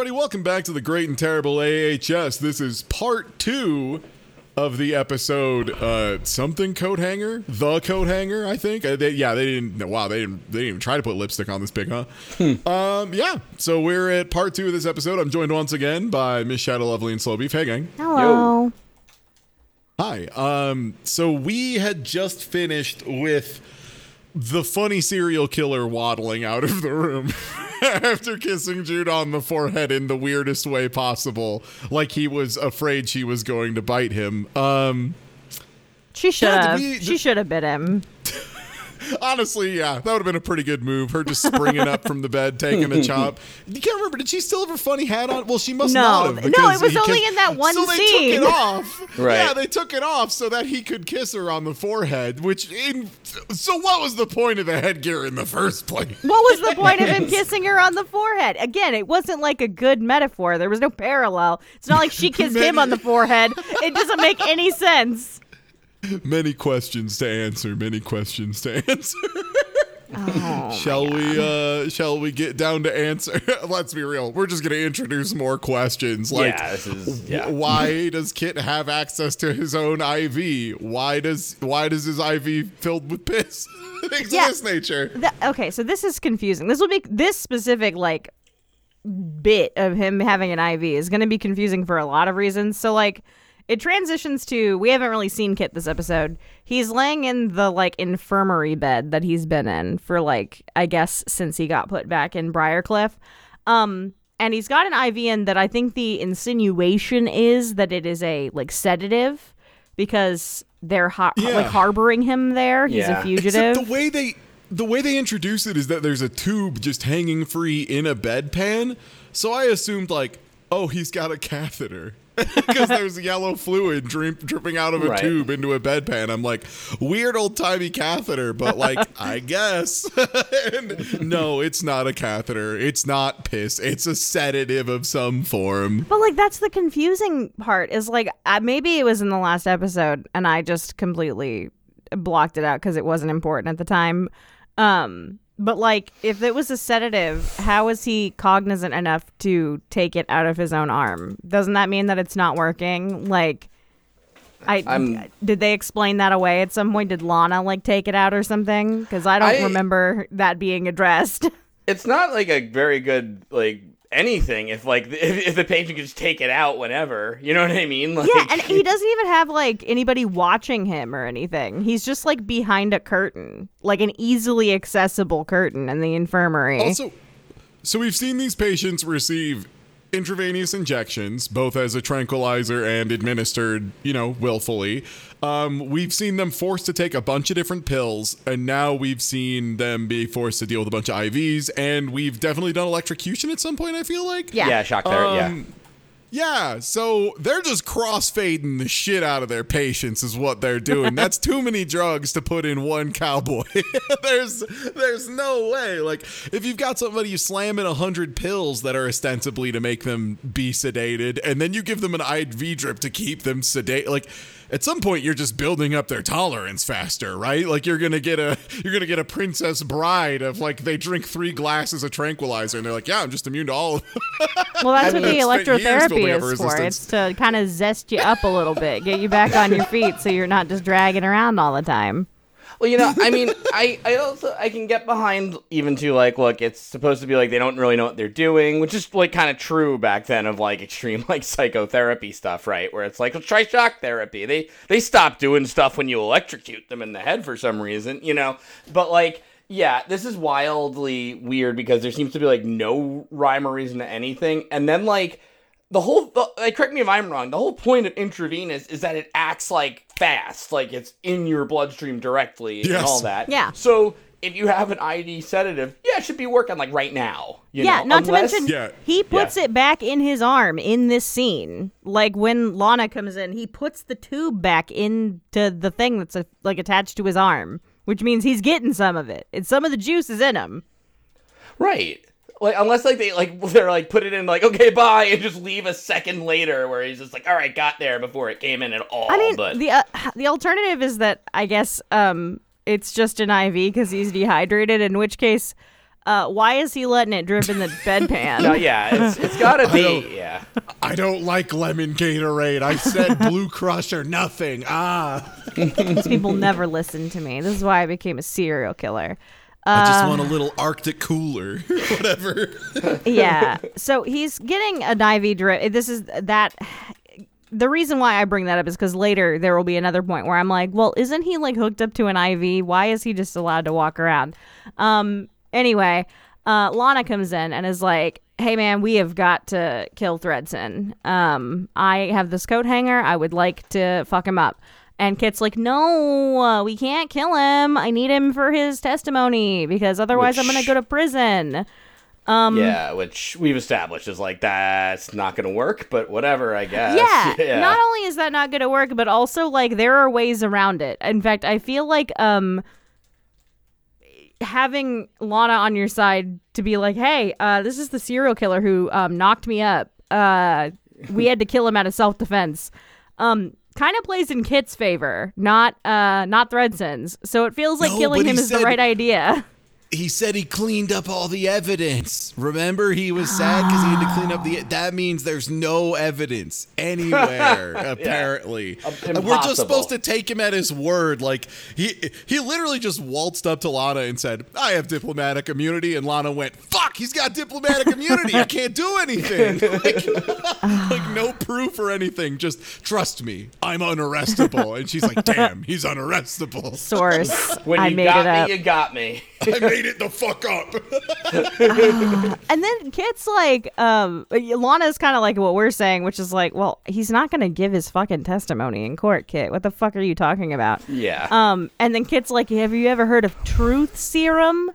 everybody. Welcome back to the Great and Terrible AHS. This is part two of the episode. Uh, something coat hanger, the coat hanger. I think. Uh, they, yeah, they didn't. Wow, they didn't. They didn't even try to put lipstick on this pig, huh? um, yeah. So we're at part two of this episode. I'm joined once again by Miss Shadow Lovely and Slow Beef. Hey, gang. Hello. Hi. Um, so we had just finished with the funny serial killer waddling out of the room after kissing Jude on the forehead in the weirdest way possible, like he was afraid she was going to bite him. Um, She should have. we- she should have bit him. honestly, yeah, that would have been a pretty good move. Her just springing up from the bed, taking a chop. You can't remember. Did she still have her funny hat on? Well, she must No. not have. No, it was only kissed- in that one so they took it off. Right. Yeah, they took it off so that he could kiss her on the forehead. Which, in, so what was the point of the headgear in the first place? What was the point of him kissing her on the forehead? Again, it wasn't like a good metaphor. There was no parallel. It's not like she kissed him on the forehead. It doesn't make any sense. Many questions to answer. Many questions to answer. Oh, shall we? uh Shall we get down to answer? Let's be real. We're just gonna introduce more questions. Like, yeah, this is yeah. w- why does Kit have access to his own IV? Why does Why does his IV filled with piss? Things Yeah. of this nature. Th- okay, so this is confusing. This will be this specific like bit of him having an IV is going to be confusing for a lot of reasons. So like it transitions to we haven't really seen Kit this episode. He's laying in the like infirmary bed that he's been in for like I guess since he got put back in Briarcliff. Um and he's got an IV in that I think the insinuation is that it is a like sedative because they're har- Yeah. like harboring him there. He's Yeah. a fugitive. Except the way they the way they introduce it is that there's a tube just hanging free in a bedpan. So I assumed like, oh, he's got a catheter. Because there's yellow fluid drip, dripping out of a Right. tube into a bedpan. I'm like, weird old timey catheter, but like, I guess. and no, it's not a catheter. It's not piss. It's a sedative of some form. But like that's the confusing part is like uh, maybe it was in the last episode and I just completely blocked it out because it wasn't important at the time. Um, but like if it was a sedative, how is he cognizant enough to take it out of his own arm? Doesn't that mean that it's not working? Like. I I'm- did they explain that away at some point? Did Lana like take it out or something? Because I don't I- remember that being addressed. It's not like a very good like anything if like if, if the patient can just take it out whenever. You know what I mean? Like, Yeah, and he doesn't even have like anybody watching him or anything. He's just like behind a curtain, like an easily accessible curtain in the infirmary. Also, so we've seen these patients receive intravenous injections, both as a tranquilizer and administered, you know, willfully. Um, we've seen them forced to take a bunch of different pills, and now we've seen them be forced to deal with a bunch of IVs, and we've definitely done electrocution at some point, I feel like. yeah. yeah, shock therapy. Um, Yeah, so they're just crossfading the shit out of their patients is what they're doing. That's too many drugs to put in one cowboy. there's there's no way. Like if you've got somebody you slam in a hundred pills that are ostensibly to make them be sedated, and then you give them an IV drip to keep them sedate, like at some point you're just building up their tolerance faster, right? Like you're gonna get a you're gonna get a princess bride of like they drink three glasses of tranquilizer and they're like, yeah, I'm just immune to all of them. Well, that's what the it's spent years electrotherapy is for. resistance. It's to kind of zest you up a little bit, get you back on your feet, so you're not just dragging around all the time. Well, you know, I mean, I, I also I can get behind even to like, look, it's supposed to be like they don't really know what they're doing, which is like kind of true back then of like extreme like psychotherapy stuff, right? Where it's like, let's try shock therapy. They they stop doing stuff when you electrocute them in the head for some reason, you know. But like, yeah, this is wildly weird because there seems to be like no rhyme or reason to anything, and then like the whole the, like correct me if i'm wrong the whole point of intravenous is that it acts like fast like it's in your bloodstream directly and all that Yeah. so if you have an id sedative yeah it should be working like right now you yeah, know? not Unless- to mention Yeah. he puts it back in his arm in this scene. Like when Lana comes in, he puts the tube back into the thing that's uh like attached to his arm, which means he's getting some of it. And some of the juice is in him. right like unless like they like they're like put it in like okay bye and just leave a second later where he's just like all right got there before it came in at all I mean, but the uh, the alternative is that I guess um it's just an IV because he's dehydrated. In which case, Uh, why is he letting it drip in the bedpan? No, yeah, it's, it's gotta be. Yeah. I don't like lemon Gatorade. I said Blue Crush or nothing. Ah. These people never listen to me. This is why I became a serial killer. I just want a little Arctic cooler. Whatever. yeah. So he's getting an IV drip. This is that. The reason why I bring that up is because later there will be another point where I'm like, well, isn't he like hooked up to an IV? Why is he just allowed to walk around? Um. Anyway, uh, Lana comes in and is like, hey man, we have got to kill Thredson. Um, I have this coat hanger. I would like to fuck him up. And Kit's like, no, uh, we can't kill him. I need him for his testimony because otherwise I'm gonna go to prison. Um, yeah, which we've established is like that's not gonna work, but whatever, I guess. Yeah, Not only is that not going to work, but also like there are ways around it. In fact, I feel like um having Lana on your side to be like, "Hey, uh this is the serial killer who um knocked me up. Uh we had to kill him out of self-defense." Um kind of plays in Kit's favor, not uh not Thredson's. So it feels like No, killing him is the right idea. He said he cleaned up all the evidence. Remember, he was sad because he had to clean up the. That means there's no evidence anywhere. Apparently, And we're just supposed to take him at his word. Like he he literally just waltzed up to Lana and said, "I have diplomatic immunity," and Lana went, "Fuck, he's got diplomatic immunity. I can't do anything." Like, like no proof or anything. Just trust me, I'm unarrestable. And she's like, "Damn, he's unarrestable." Source. When I you made got it up. me, you got me. I made it the fuck up. And then Kit's like, um, Lana's kind of like what we're saying, which is like, well, he's not going to give his fucking testimony in court, Kit. What the fuck are you talking about? Yeah. Um, and then Kit's like, have you ever heard of truth serum?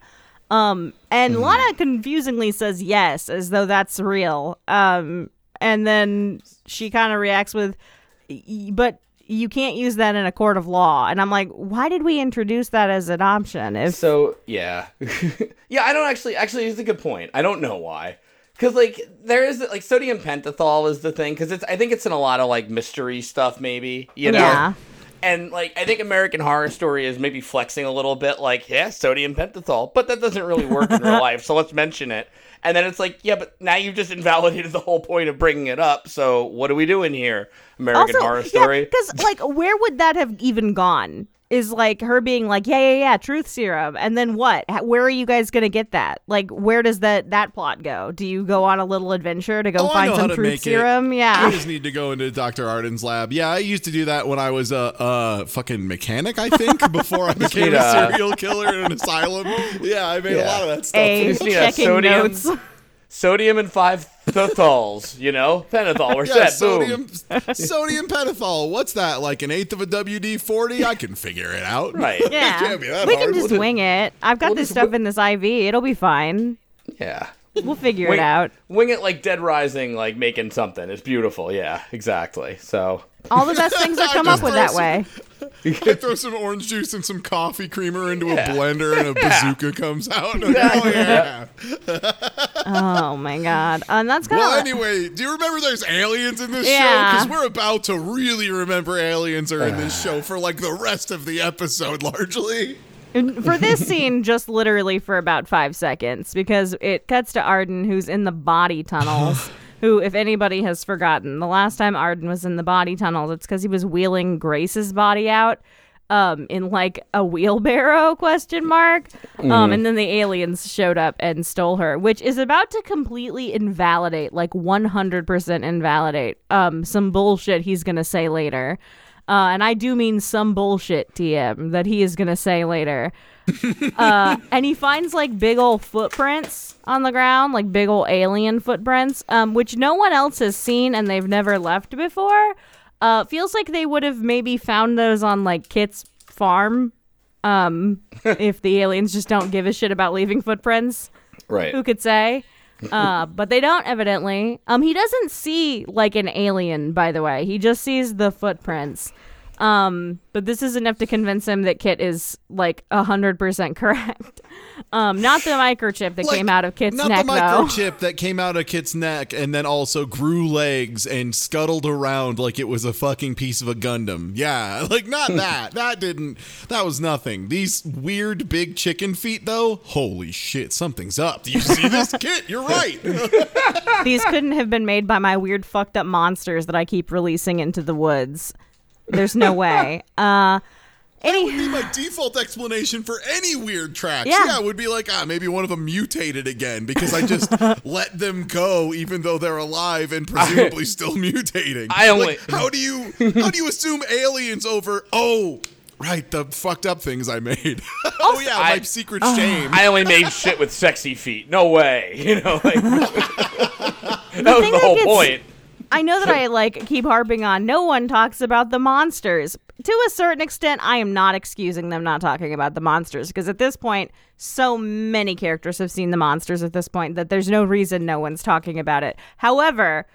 Um, and Lana confusingly says yes, as though that's real. Um, and then she kind of reacts with, but you can't use that in a court of law. And I'm like, why did we introduce that as an option? If So yeah, yeah. I don't actually. Actually, it's a good point. I don't know why. Because like there is like sodium pentothal is the thing. Because it's I think it's in a lot of like mystery stuff. Maybe you know. Yeah. And like I think American Horror Story is maybe flexing a little bit. Like yeah, sodium pentothal, but that doesn't really work in real life. So let's mention it. And then it's like, yeah, but now you've just invalidated the whole point of bringing it up. So what are we doing here? American Horror Story. because like, where would that have even gone? Is like her being like, yeah, yeah, yeah, truth serum, and then what? Where are you guys gonna get that? Like, where does that that plot go? Do you go on a little adventure to go Oh, find some truth serum? It. Yeah. You just need to go into Dr. Arden's lab. Yeah, I used to do that when I was a, a fucking mechanic, I think, before I became need a a- serial killer in an asylum. Yeah, I made a lot of that stuff. A just a checking sodium- notes. Sodium and five penthols. You know, pentothal. We're yeah, set. Boom. sodium, sodium pentothal. What's that? Like an eighth of a WD forty? I can figure it out. Right. Yeah, can't be that we hard. can just We'll wing it. I've got we'll this just stuff wi- in this IV. It'll be fine. Yeah. We'll figure Wing, it out. wing it like Dead Rising, like making something. It's beautiful. Yeah, exactly. So All the best things are come up with that some- way. I throw some orange juice and some coffee creamer into Yeah. a blender, and a Yeah. bazooka comes out. Oh yeah. Oh my god, and that's kind Well, anyway, do you remember there's aliens in this show? Yeah. Because we're about to really remember aliens are in this show for like the rest of the episode, largely. For this scene, just literally for about five seconds, because it cuts to Arden, who's in the body tunnels. who, if anybody has forgotten, the last time Arden was in the body tunnels, it's because he was wheeling Grace's body out. Um, in like a wheelbarrow question mark. Um, and then the aliens showed up and stole her, which is about to completely invalidate, like 100% invalidate, um, some bullshit he's gonna say later. Uh, and I do mean some bullshit, TM, that he is going to say later. uh, and he finds like big old footprints on the ground, like big old alien footprints, um, which no one else has seen and they've never left before. Uh, feels like they would have maybe found those on like Kit's farm um, if the aliens just don't give a shit about leaving footprints right. who could say uh but they don't evidently. Um he doesn't see like an alien by the way. He just sees the footprints Um, but this is enough to convince him that Kit is like hundred percent correct. Um, not the microchip that Like, came out of Kit's not neck the though. microchip that came out of Kit's neck and then also grew legs and scuttled around like it was a fucking piece of a Gundam. Yeah, like not that. that didn't. That was nothing. These weird big chicken feet, though. Holy shit, something's up. Do you see this, Kit? You're right. These couldn't have been made by my weird fucked up monsters that I keep releasing into the woods. There's no way. Uh, any be my default explanation for any weird tracks. Yeah. Yeah, it would be like, ah, maybe one of them mutated again because I just let them go even though they're alive and presumably still mutating. I only- Like, how do you how do you assume aliens over oh right, the fucked up things I made. oh yeah, my I- secret shame. I only made shit with sexy feet. No way. You know, like that was the whole gets- point. I know that I like keep harping on no one talks about the monsters. To a certain extent, I am not excusing them not talking about the monsters because at this point, so many characters have seen the monsters at this point that there's no reason no one's talking about it. However,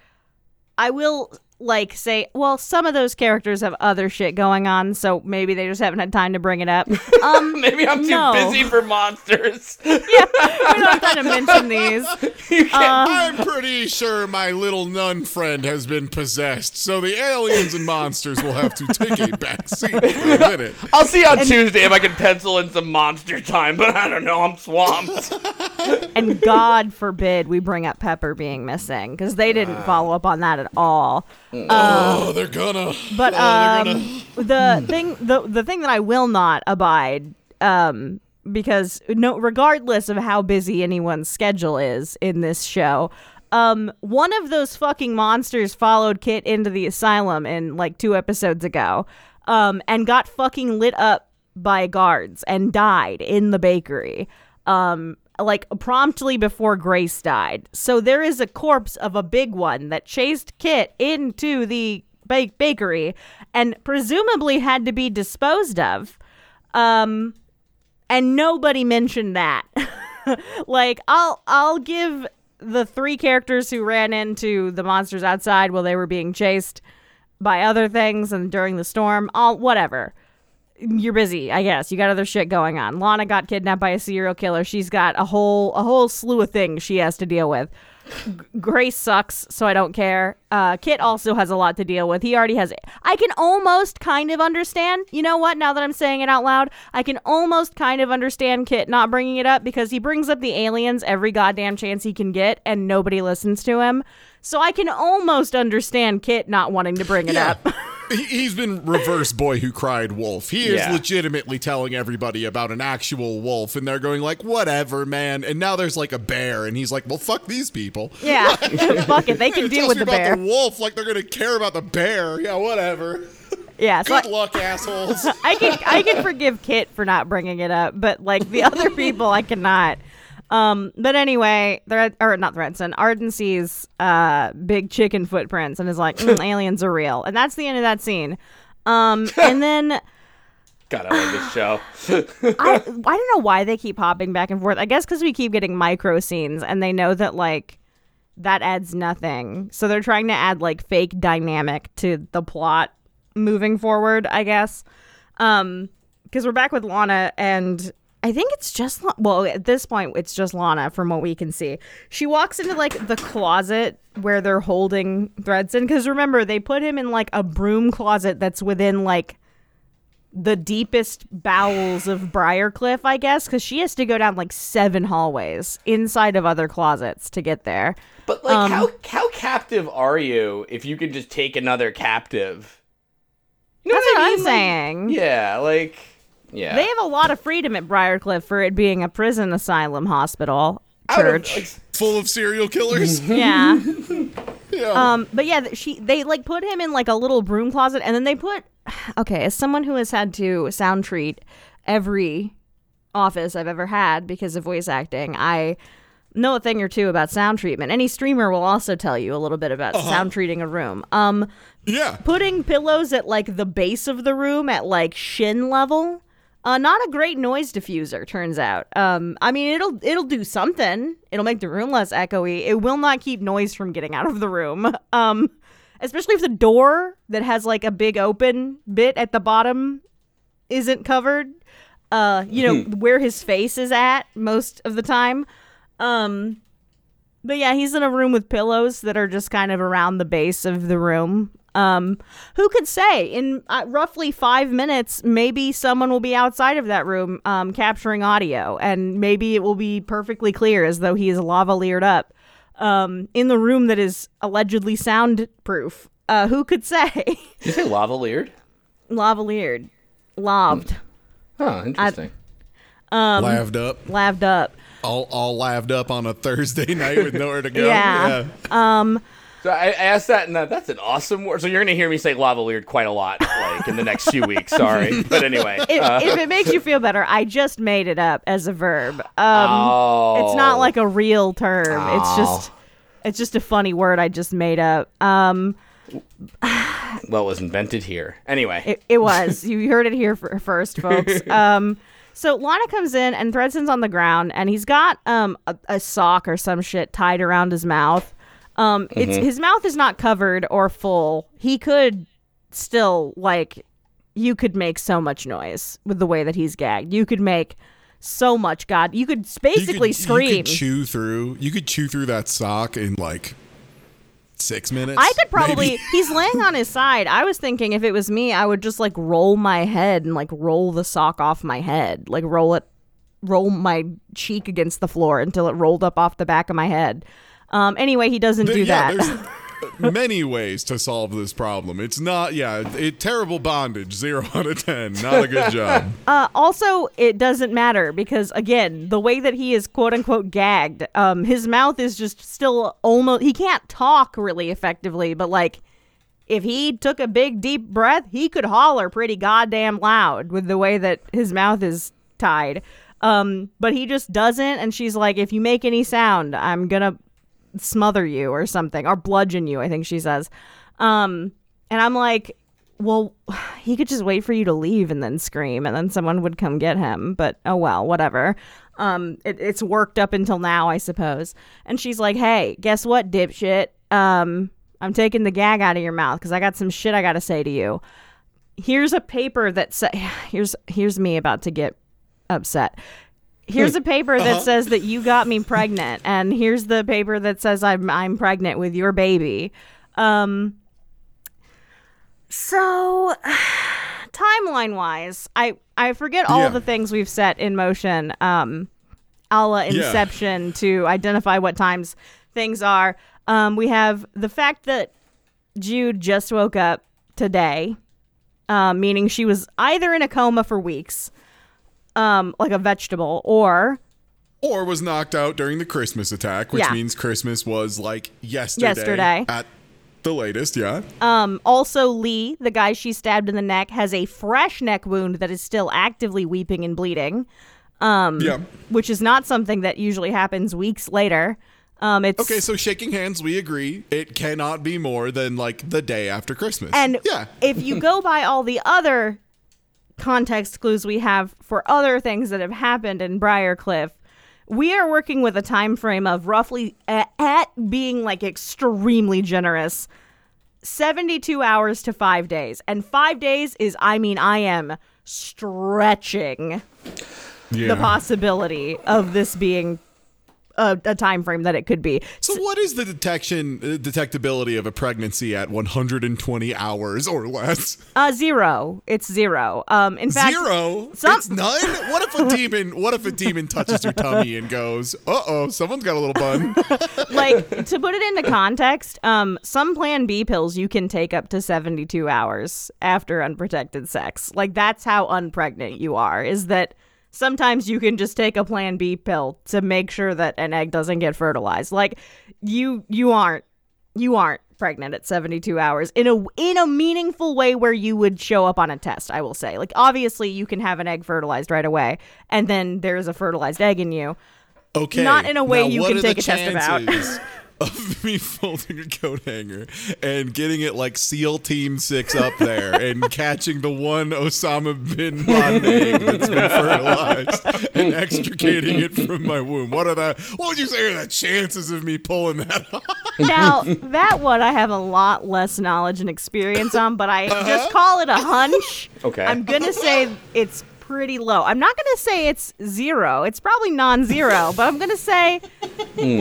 I will like say, well, some of those characters have other shit going on, so maybe they just haven't had time to bring it up. Um, Maybe I'm too busy for monsters. yeah, we don't have time to mention these. you can't. I'm pretty sure my little nun friend has been possessed, so the aliens and monsters will have to take a back seat for a minute. I'll see on Tuesday if I can pencil in some monster time, but I don't know. I'm swamped. And God forbid we bring up Pepper being missing because they didn't follow up on that at all. Oh, they're gonna. But oh, they're um, gonna- the thing, the the thing that I will not abide, um, because no, regardless of how busy anyone's schedule is in this show, um, one of those fucking monsters followed Kit into the asylum in like two episodes ago, um, and got fucking lit up by guards and died in the bakery. Um, like promptly before Grace died. So there is a corpse of a big one that chased Kit into the ba- bakery and presumably had to be disposed of. Um and nobody mentioned that. like I'll I'll give the three characters who ran into the monsters outside while they were being chased by other things and during the storm, all whatever you're busy, I guess. You got other shit going on. Lana got kidnapped by a serial killer. She's got a whole a whole slew of things she has to deal with. Grace sucks, so I don't care. Uh, Kit also has a lot to deal with. He already has. I can almost kind of understand. You know what? Now that I'm saying it out loud, I can almost kind of understand Kit not bringing it up because he brings up the aliens every goddamn chance he can get, and nobody listens to him. So I can almost understand Kit not wanting to bring it Yeah. up. He- He's been reverse boy who cried wolf. He is Yeah. legitimately telling everybody about an actual wolf, and they're going like, "Whatever, man." And now there's like a bear, and he's like, "Well, fuck these people." yeah, fuck it. They can deal with the about bear. the wolf like they're gonna care about the bear. Yeah, whatever. Yeah, so I- Good luck, assholes. I can I can forgive Kit for not bringing it up, but like the other people, I cannot. Um, but anyway, Thread or not Thredson, Arden sees uh big chicken footprints and is like, "Mm, aliens are real, and that's the end of that scene. Um, and then God, I love this show. I I don't know why they keep hopping back and forth. I guess because we keep getting micro scenes, and they know that like that adds nothing, so they're trying to add like fake dynamic to the plot moving forward. I guess. Um, because we're back with Lana, and I think it's just well at this point it's just Lana from what we can see. She walks into like the closet where they're holding Thredson because remember they put him in like a broom closet that's within like the deepest bowels of Briarcliff, I guess, because she has to go down like seven hallways inside of other closets to get there. But like, Um, how how captive are you if you can just take another captive? You know That's I what I'm mean? Like, saying. yeah, like yeah. They have a lot of freedom at Briarcliff for it being a prison asylum hospital Out of, church. like, Full of serial killers. yeah. yeah. Um, but yeah, she they like put him in like a little broom closet, and then they put. Okay, as someone who has had to sound treat every office I've ever had because of voice acting, I know a thing or two about sound treatment. Any streamer will also tell you a little bit about sound treating a room. Um, yeah. putting pillows at like the base of the room at like shin level. Uh, not a great noise diffuser, turns out. Um, I mean, it'll it'll do something. It'll make the room less echoey. It will not keep noise from getting out of the room. Um, especially if the door that has like a big open bit at the bottom isn't covered. Uh, you know where his face is at most of the time. Um, but yeah, he's in a room with pillows that are just kind of around the base of the room. Um, who could say in uh, roughly five minutes, maybe someone will be outside of that room um, capturing audio, and maybe it will be perfectly clear as though he is lavalier up um, in the room that is allegedly soundproof. Uh, who could say? Did you say lavalier? lavalier, laved, Huh, interesting. Um, laved up, laved up. all all laved up on a Thursday night with nowhere to go. Yeah. Um, so I, I asked that, and that, that's an awesome word. So you're gonna hear me say lavalier quite a lot, like in the next few weeks. Sorry, but anyway. if, uh, if it makes you feel better, I just made it up as a verb. Um, oh, It's not like a real term. It's Oh. just it's just a funny word I just made up. Um well, it was invented here. Anyway, it, it was. you heard it here for, first, folks. Um so Lana comes in and Thredson's on the ground and he's got um a, a sock or some shit tied around his mouth. Um it's his mouth is not covered or full. He could still like you could make so much noise with the way that he's gagged. You could make so much god. You could You basically could, scream. You could chew through. You could chew through that sock in like six minutes. I could probably. He's laying on his side. I was thinking if it was me, I would just like roll my head and like roll the sock off my head, like roll it, roll my cheek against the floor until it rolled up off the back of my head. Um. Anyway, he doesn't do yeah, that. there's many ways to solve this problem. It's not, yeah, it, terrible bondage, zero out of ten. Not a good job. Uh, also, it doesn't matter because again, the way that he is quote unquote gagged, um, his mouth is just still almost. He can't talk really effectively, but like. If he took a big deep breath, he could holler pretty goddamn loud with the way that his mouth is tied. Um, but he just doesn't, and she's like, "If you make any sound, I'm gonna smother you or something, or bludgeon you." I think she says. Um, and I'm like, well, he could just wait for you to leave and then scream, and then someone would come get him. But oh well, whatever. Um, it, it's worked up until now, I suppose. And she's like, "Hey, guess what, dipshit? Um, I'm taking the gag out of your mouth because I got some shit I got to say to you. Here's a paper that sa- here's here's me about to get upset." Here's a paper that says that you got me pregnant, and here's the paper that says I'm I'm pregnant with your baby. Um, so, timeline wise, I I forget all Yeah. the things we've set in motion, um, a la Yeah. Inception, to identify what times things are. Um, we have the fact that Jude just woke up today, um, meaning she was either in a coma for weeks, um, like a vegetable, or Or was knocked out during the Christmas attack, which Yeah. means Christmas was like yesterday. Yesterday. At the latest, yeah. Um, also, Lee, the guy she stabbed in the neck, has a fresh neck wound that is still actively weeping and bleeding, um, yeah. which is not something that usually happens weeks later. Um, it's Okay, so shaking hands, we agree. It cannot be more than like the day after Christmas. and yeah. if you go by all the other context clues we have for other things that have happened in Briarcliff, we are working with a time frame of roughly at, at being like extremely generous 72 hours to 5 days. And 5 days is I mean I am stretching yeah. the possibility of this being a, a time frame that it could be. So what is the detection uh, detectability of a pregnancy at 120 hours or less? Uh zero. It's zero. Um in fact Zero. some- it's none. What if a demon? What if a demon touches your tummy and goes, "Uh oh, someone's got a little bun." like to put it into context, um, some Plan B pills you can take up to seventy-two hours after unprotected sex. Like that's how unpregnant you are. Is that sometimes you can just take a Plan B pill to make sure that an egg doesn't get fertilized. Like you, you aren't, you aren't pregnant at 72 hours in a in a meaningful way where you would show up on a test i will say like obviously you can have an egg fertilized right away and then there's a fertilized egg in you Okay. Not in a way now you can take a test about. chances- of me folding a coat hanger and getting it like SEAL Team Six up there and catching the one Osama bin Laden egg that's been fertilized and extricating it from my womb. What are the? What would you say are the chances of me pulling that off? Now, that one I have a lot less knowledge and experience on, but I just uh-huh. call it a hunch. Okay. I'm going to say it's pretty low. I'm not going to say it's zero. It's probably non zero, but I'm going to say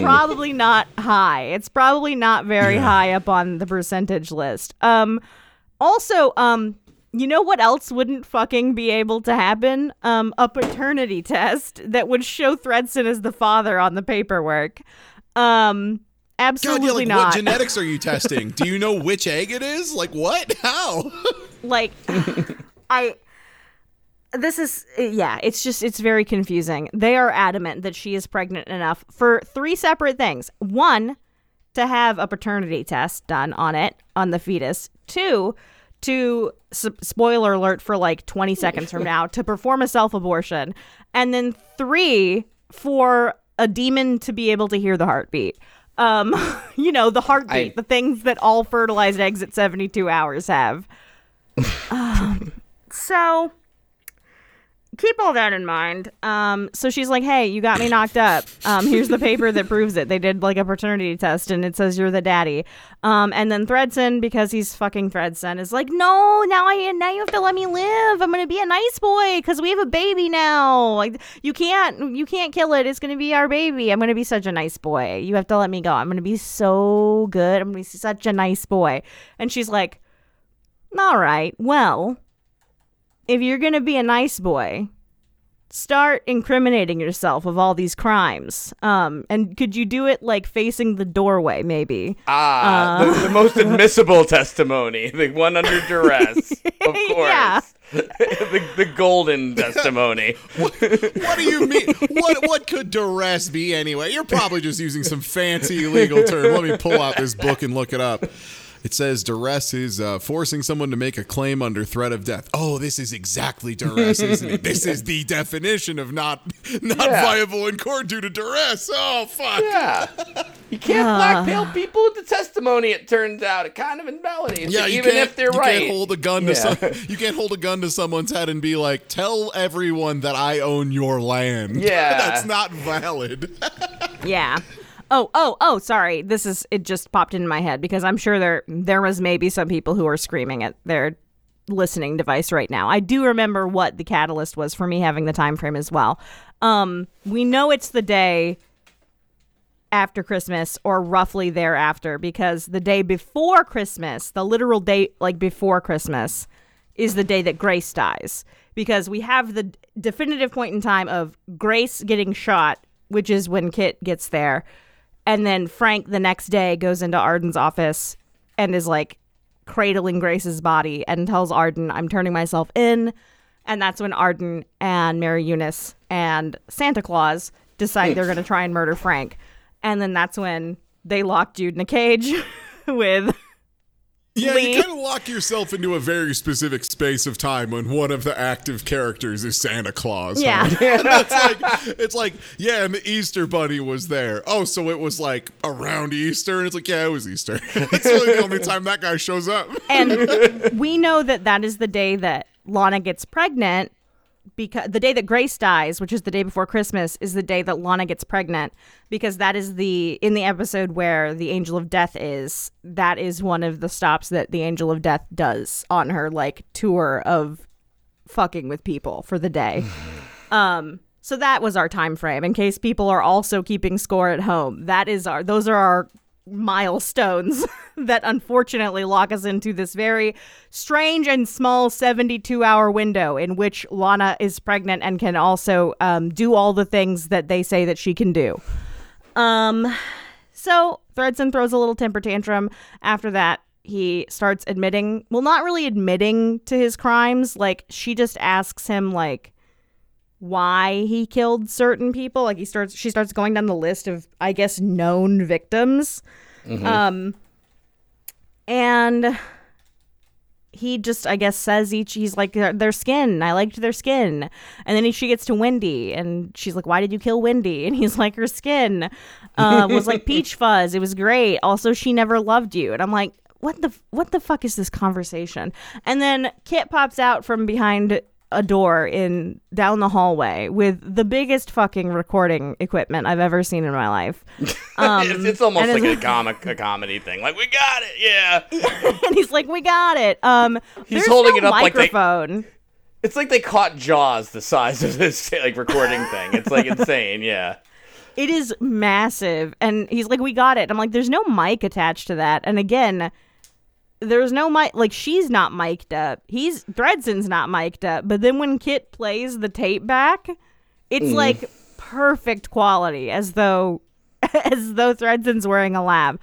probably not high. It's probably not very Yeah. high up on the percentage list. Um, also, um, you know what else wouldn't fucking be able to happen? Um, a paternity test that would show Thredson as the father on the paperwork. Um, God, absolutely yeah, like not. what genetics are you testing? Do you know which egg it is? Like what? How? like i this is yeah it's just it's very confusing. They are adamant that she is pregnant enough for three separate things. One to have a paternity test done on it on the fetus. Two to spoiler alert for like 20 seconds from now to perform a self-abortion. And then three for a demon to be able to hear the heartbeat. Um you know the heartbeat I- the things that all fertilized eggs at 72 hours have. Um, so keep all that in mind. Um, so she's like, "Hey, you got me knocked up. Um, here's the paper that proves it. They did like a paternity test, and it says you're the daddy." Um, and then Thredson, because he's fucking Thredson, is like, "No, now I now you have to let me live. I'm gonna be a nice boy because we have a baby now. Like you can't you can't kill it. It's gonna be our baby. I'm gonna be such a nice boy. You have to let me go. I'm gonna be so good. I'm gonna be such a nice boy." And she's like, "All right, well." If you're going to be a nice boy, start incriminating yourself of all these crimes. Um, and could you do it like facing the doorway, maybe? Ah, the, the most admissible testimony, the one under duress, of course. Yeah. the, the golden testimony. What do you mean? What what could duress be anyway? You're probably just using some fancy legal term. Let me pull out this book and look it up. It says duress is uh, forcing someone to make a claim under threat of death. Oh, this is exactly duress, isn't it? This is the definition of not not Yeah. viable in court due to duress. Oh fuck. Yeah. You can't Ah. blackmail people with the testimony, it turns out. It kind of invalidates Yeah, you even if they're you right. can't hold a gun to Yeah. some, you can't hold a gun to someone's head and be like, "Tell everyone that I own your land." Yeah. that's not valid. Yeah. Oh, oh, oh, sorry. This is it just popped into my head because I'm sure there there was maybe some people who are screaming at their listening device right now. I do remember what the catalyst was for me having the time frame as well. Um, we know it's the day after Christmas or roughly thereafter because the day before Christmas, the literal day like before Christmas is the day that Grace dies because we have the definitive point in time of Grace getting shot, which is when Kit gets there. And then Frank the next day goes into Arden's office and is like cradling Grace's body and tells Arden, I'm turning myself in. And that's when Arden and Mary Eunice and Santa Claus decide they're going to try and murder Frank. And then that's when they lock Jude in a cage with. Yeah, you kind of lock yourself into a very specific space of time when one of the active characters is Santa Claus. Yeah. it's like it's like yeah, and the Easter Bunny was there. Oh, so it was like around Easter, and it's like yeah, it was Easter. That's really the only time that guy shows up. and we know that that is the day that Lana gets pregnant because the day that Grace dies, which is the day before Christmas, is the day that Lana gets pregnant because that is the in the episode where the angel of death is. That is one of the stops that the angel of death does on her like tour of fucking with people for the day. Um so that was our time frame in case people are also keeping score at home. That is our those are our milestones that unfortunately lock us into this very strange and small 72 hour window in which Lana is pregnant and can also um, do all the things that they say that she can do. Um, so Thredson throws a little temper tantrum. After that, he starts admitting, well, not really admitting to his crimes. Like she just asks him, like, why he killed certain people. Like he starts, she starts going down the list of, I guess, known victims. Um, and he just I guess says each he's like their, skin. I liked their skin, and then he, she gets to Wendy, and she's like, "Why did you kill Wendy?" And he's like, "Her skin uh, was like peach fuzz. It was great. Also, she never loved you." And I'm like, "What the what the fuck is this conversation?" And then Kit pops out from behind a door in down the hallway with the biggest fucking recording equipment I've ever seen in my life. Um, it's, it's almost like a comic, a comedy thing. Like we got it, yeah. and he's like, "We got it." Um, He's holding no it up like they- microphone. It's like they caught Jaws the size of this like recording thing. It's like insane, yeah. It is massive, and he's like, "We got it." I'm like, "There's no mic attached to that." And again, there's no mic. Like she's not mic'd up. He's Thredson's not mic'd up. But then when Kit plays the tape back, it's Mm. like perfect quality, as though as though Thredson's wearing a lab.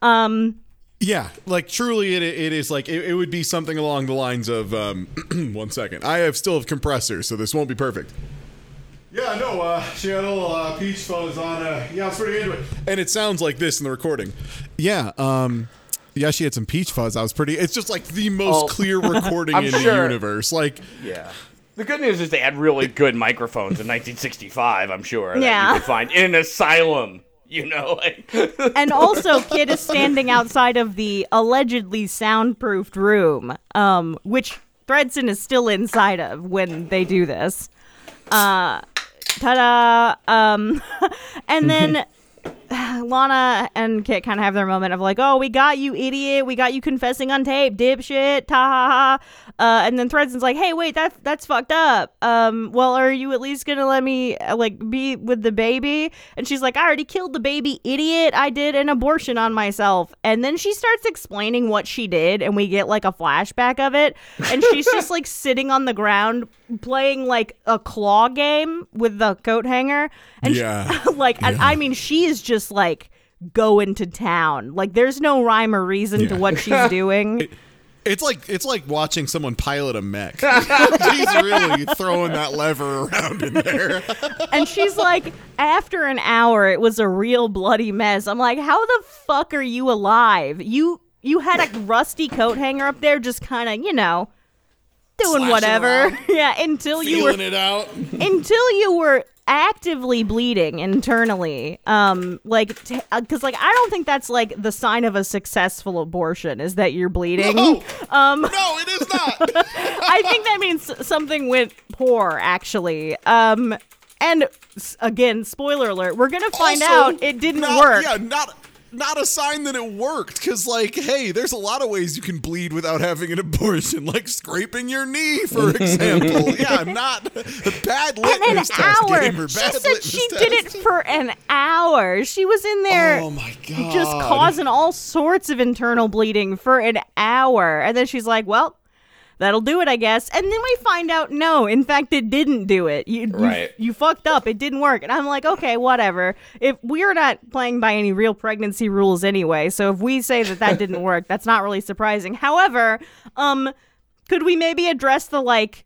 Um, Yeah, like truly, it it is like it, it would be something along the lines of um, one second. I have still have compressors, so this won't be perfect. Yeah, no, uh, she had a little uh, peach fuzz on. Uh, yeah, I was pretty into it, and it sounds like this in the recording. Yeah, um, yeah, she had some peach fuzz. I was pretty. It's just like the most Oh. clear recording I'm in the universe. Like, Yeah. The good news is they had really good microphones in 1965. I'm sure that Yeah. you could find in an asylum. You know, like and also Kit is standing outside of the allegedly soundproofed room, um, which Thredson is still inside of when they do this. Uh, ta-da! Um, and then Lana and Kit kind of have their moment of like, "Oh, we got you, idiot! We got you confessing on tape, dipshit!" Ta ha ha. Uh, and then Thredson's like, "Hey, wait, that's that's fucked up. Um, well, are you at least gonna let me uh, like be with the baby?" And she's like, "I already killed the baby, idiot! I did an abortion on myself." And then she starts explaining what she did, and we get like a flashback of it, and she's just like sitting on the ground playing like a claw game with the coat hanger, and she- Yeah. like and I mean she is just like going into town. Like there's no rhyme or reason to what she's doing. it's like it's like watching someone pilot a mech. She's really throwing that lever around in there. and she's like after an hour it was a real bloody mess. I'm like how the fuck are you alive? You you had a rusty coat hanger up there just kind of, you know, doing whatever. yeah, until you were it out. until you were actively bleeding internally um like because like i don't think that's like the sign of a successful abortion is that you're bleeding No. um No, it is not. i think that means something went poor actually um and again spoiler alert we're gonna find Also, out it didn't not- work Yeah, not not a sign that it worked. Because like, hey, there's a lot of ways you can bleed without having an abortion, like scraping your knee, for example. yeah, I'm not a bad an litmus test. hour Gamer, she bad said she test. did it for an hour she was in there Oh my god! just causing all sorts of internal bleeding for an hour. And then she's like, well, that'll do it, I guess. And then we find out, no, in fact, it didn't do it. You, you- you, fucked up. It didn't work. And I'm like, okay, whatever. If we're not playing by any real pregnancy rules anyway, so if we say that that didn't work, that's not really surprising. However, um, could we maybe address the like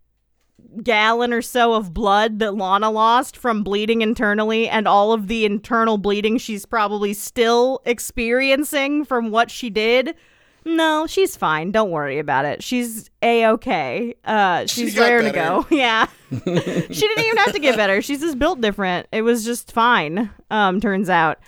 gallon or so of blood that Lana lost from bleeding internally and all of the internal bleeding she's probably still experiencing from what she did. No, she's fine. Don't worry about it. She's a okay. Uh, she's got to go. Yeah, she didn't even have to get better. She's just built different. It was just fine. Um, turns out.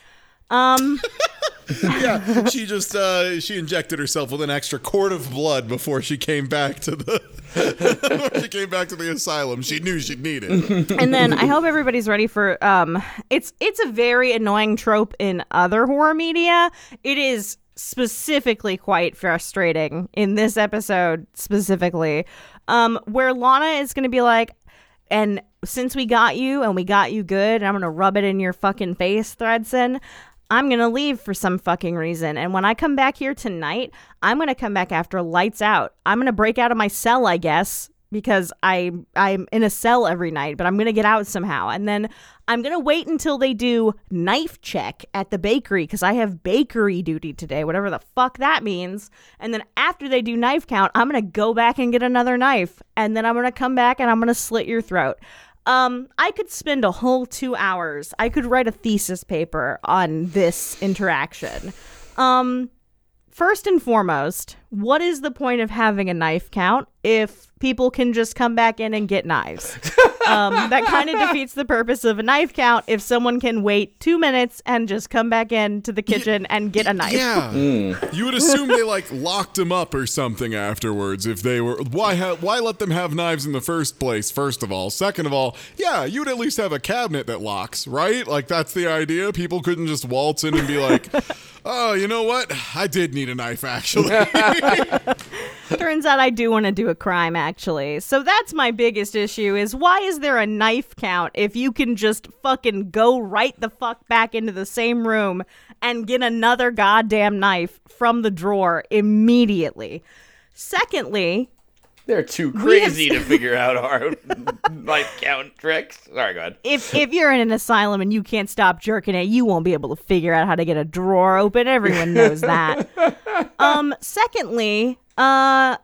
Um, yeah, she just uh, she injected herself with an extra quart of blood before she came back to the before she came back to the asylum. She knew she'd need it. and then I hope everybody's ready for um it's it's a very annoying trope in other horror media. It is specifically quite frustrating in this episode specifically. Um where Lana is to be like and since we got you and we got you good, and I'm to rub it in your fucking face, Thredson. I'm to leave for some fucking reason. And when I come back here tonight, I'm to come back after lights out. I'm to break out of my cell, I guess, because I I'm in a cell every night, but I'm to get out somehow. And then I'm to wait until they do knife check at the bakery cuz I have bakery duty today, whatever the fuck that means. And then after they do knife count, I'm to go back and get another knife. And then I'm to come back and I'm to slit your throat. Um, I could spend a whole two hours. I could write a thesis paper on this interaction. Um, first and foremost, what is the point of having a knife count if people can just come back in and get knives? um, that kind of defeats the purpose of a knife count if someone can wait two minutes and just come back in to the kitchen and get a knife. Yeah, you would assume they like locked him up or something afterwards. If they were, why ha- why let them have knives in the first place? First of all, second of all, yeah, you'd at least have a cabinet that locks, right? Like that's the idea. People couldn't just waltz in and be like, "Oh, you know what? I did need a knife, actually." Turns out I do want to do a crime actually. So that's my biggest issue is why is there a knife count if you can just fucking go right the fuck back into the same room and get another goddamn knife from the drawer immediately. Secondly, They're too crazy to figure out our life count tricks. Sorry, go ahead. if if you're in an asylum and you can't stop jerking it, you won't be able to figure out how to get a drawer open. Everyone knows that. um, secondly, uh,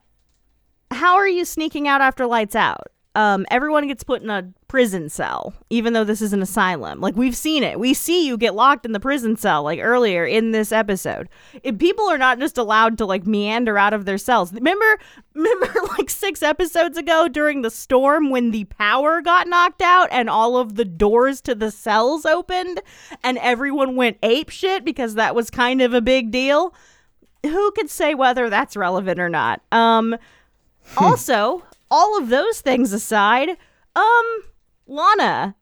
how are you sneaking out after lights out? Um, everyone gets put in a prison cell, even though this is an asylum. Like we've seen it. We see you get locked in the prison cell, like earlier in this episode. If people are not just allowed to like meander out of their cells. Remember, remember, like six episodes ago during the storm when the power got knocked out and all of the doors to the cells opened and everyone went ape shit because that was kind of a big deal. Who could say whether that's relevant or not? Um, also, all of those things aside, um, Lana,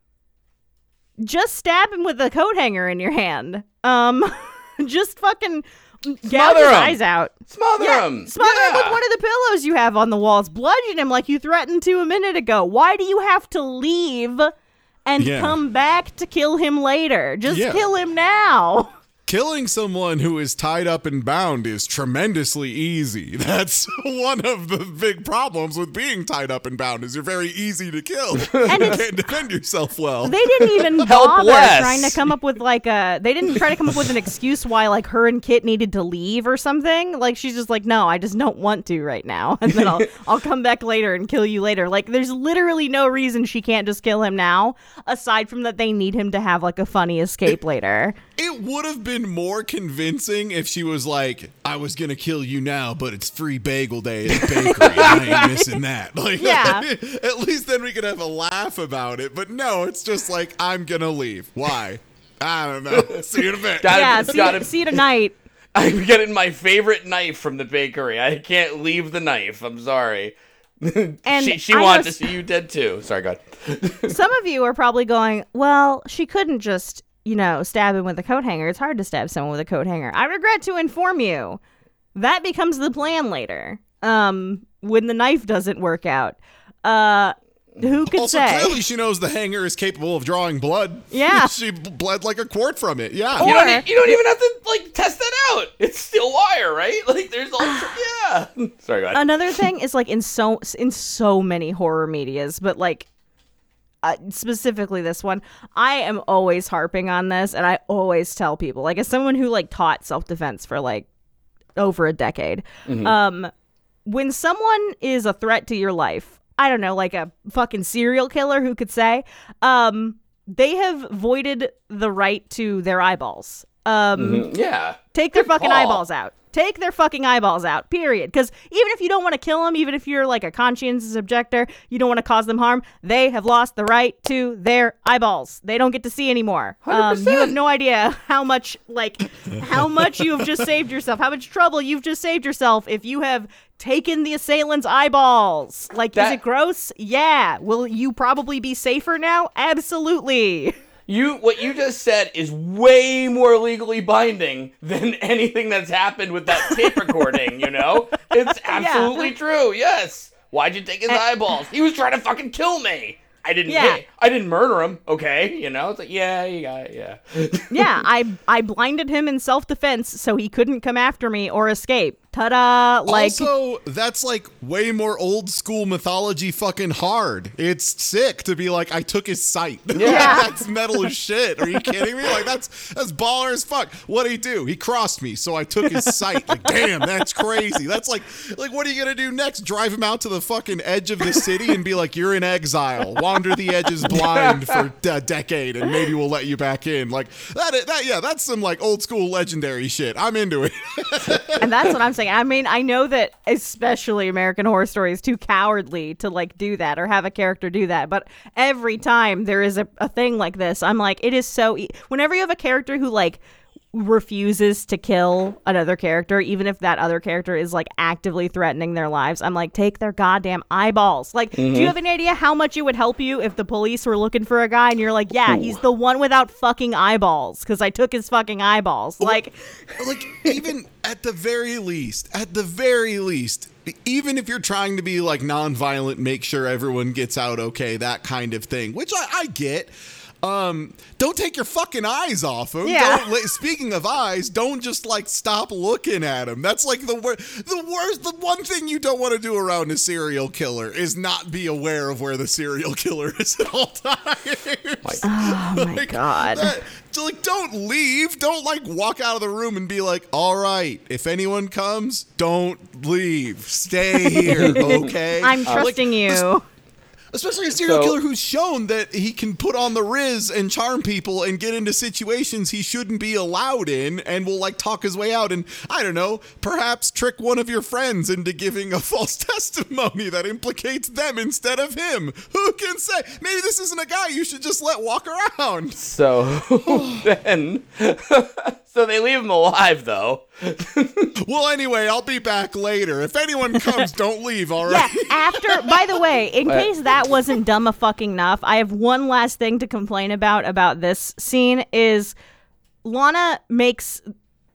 just stab him with a coat hanger in your hand. Um, just fucking gouge his him. eyes out. Smother Yeah, him. smother him with one of the pillows you have on the walls. Bludgeon him like you threatened to a minute ago. Why do you have to leave and Yeah. come back to kill him later? Just Yeah. kill him now. Killing someone who is tied up and bound is tremendously easy. That's one of the big problems with being tied up and bound is you're very easy to kill. And you can't defend yourself well. They didn't even bother Helpless. trying to come up with like a. They didn't try to come up with an excuse why like her and Kit needed to leave or something. Like she's just like, no, I just don't want to right now, and then I'll I'll come back later and kill you later. Like there's literally no reason she can't just kill him now, aside from that they need him to have like a funny escape later. It would have been more convincing if she was like, I was gonna kill you now, but it's free bagel day at the bakery. I ain't missing that. Like Yeah. at least then we could have a laugh about it. But no, it's just like, I'm gonna leave. Why? I don't know. See you in a bit. Got- yeah, see, gotta- see you tonight. I'm getting my favorite knife from the bakery. I can't leave the knife. I'm sorry. And she she I wanted to see you dead too. Sorry, God. Some of you are probably going, well, she couldn't just, you know, stab him with a coat hanger. It's hard to stab someone with a coat hanger. I regret to inform you that becomes the plan later. Um, when the knife doesn't work out. Uh, who could Also, say? clearly she knows the hanger is capable of drawing blood. Yeah. she bled like a quart from it. Yeah. You don't, you don't even have to like test that out. It's still wire, right? Like there's all yeah. Sorry, God. Another thing is like in so in so many horror medias, but like uh, specifically this one, I am always harping on this, and I always tell people, like as someone who like taught self defense for like over a decade, um, when someone is a threat to your life, I don't know, like a fucking serial killer who could say, um, they have voided the right to their eyeballs. Um, Mm, yeah. Take their Good fucking call. eyeballs out. Take their fucking eyeballs out. Period. Because even if you don't want to kill them, even if you're like a conscientious objector, you don't want to cause them harm. They have lost the right to their eyeballs. They don't get to see anymore. Um, you have no idea how much like how much you have just saved yourself. How much trouble you've just saved yourself if you have taken the assailant's eyeballs. Like, is it gross? Yeah. Will you probably be safer now? Absolutely. You what you just said is way more legally binding than anything that's happened with that tape recording, you know? It's absolutely true. Yes. Why'd you take his eyeballs? He was trying to fucking kill me. I didn't Yeah. hit- I didn't murder him, okay? You know? It's like, yeah, you got it, yeah. yeah, I I blinded him in self defense so he couldn't come after me or escape. Ta-da! Like also, that's like way more old school mythology fucking hard. It's sick to be like, I took his sight. Yeah. that's metal as shit. Are you kidding me? Like that's that's baller as fuck. What did he do? He crossed me, so I took his sight. Like, damn, that's crazy. That's like like what are you gonna do next? Drive him out to the fucking edge of the city and be like, You're in exile. Wander the edges blind for a decade and maybe we'll let you back in. Like that that yeah, that's some like old school legendary shit. I'm into it. and that's what I'm saying. I mean, I know that especially American Horror Story is too cowardly to like do that or have a character do that. But every time there is a, a thing like this, I'm like, it is so. E- Whenever you have a character who like refuses to kill another character, even if that other character is like actively threatening their lives, I'm like, take their goddamn eyeballs. Like, do you mm-hmm. have any idea how much it would help you if the police were looking for a guy and you're like, yeah, he's the one without fucking eyeballs because I took his fucking eyeballs. Like, like even at the very least, at the very least, even if you're trying to be like nonviolent, make sure everyone gets out okay, that kind of thing, which I, I get. Um, don't take your fucking eyes off him. Yeah. Don't, li- speaking of eyes, don't just like stop looking at him. That's like the worst. The worst. The one thing you don't want to do around a serial killer is not be aware of where the serial killer is at all times. Like, oh my god. That- so, like, don't leave. Don't like walk out of the room and be like, "All right, if anyone comes, don't leave. Stay here, okay?" I'm Like, trusting you. Especially a serial So- killer who's shown that he can put on the riz and charm people and get into situations he shouldn't be allowed in and will like talk his way out and I don't know, perhaps trick one of your friends into giving a false testimony that implicates them instead of him. Who can say? Maybe this isn't a guy you should just let walk around. So then, so they leave him alive though. Well, anyway, I'll be back later. If anyone comes, don't leave, all right? Yeah, after, by the way, in case that wasn't dumb a fucking enough, I have one last thing to complain about about this scene is Lana makes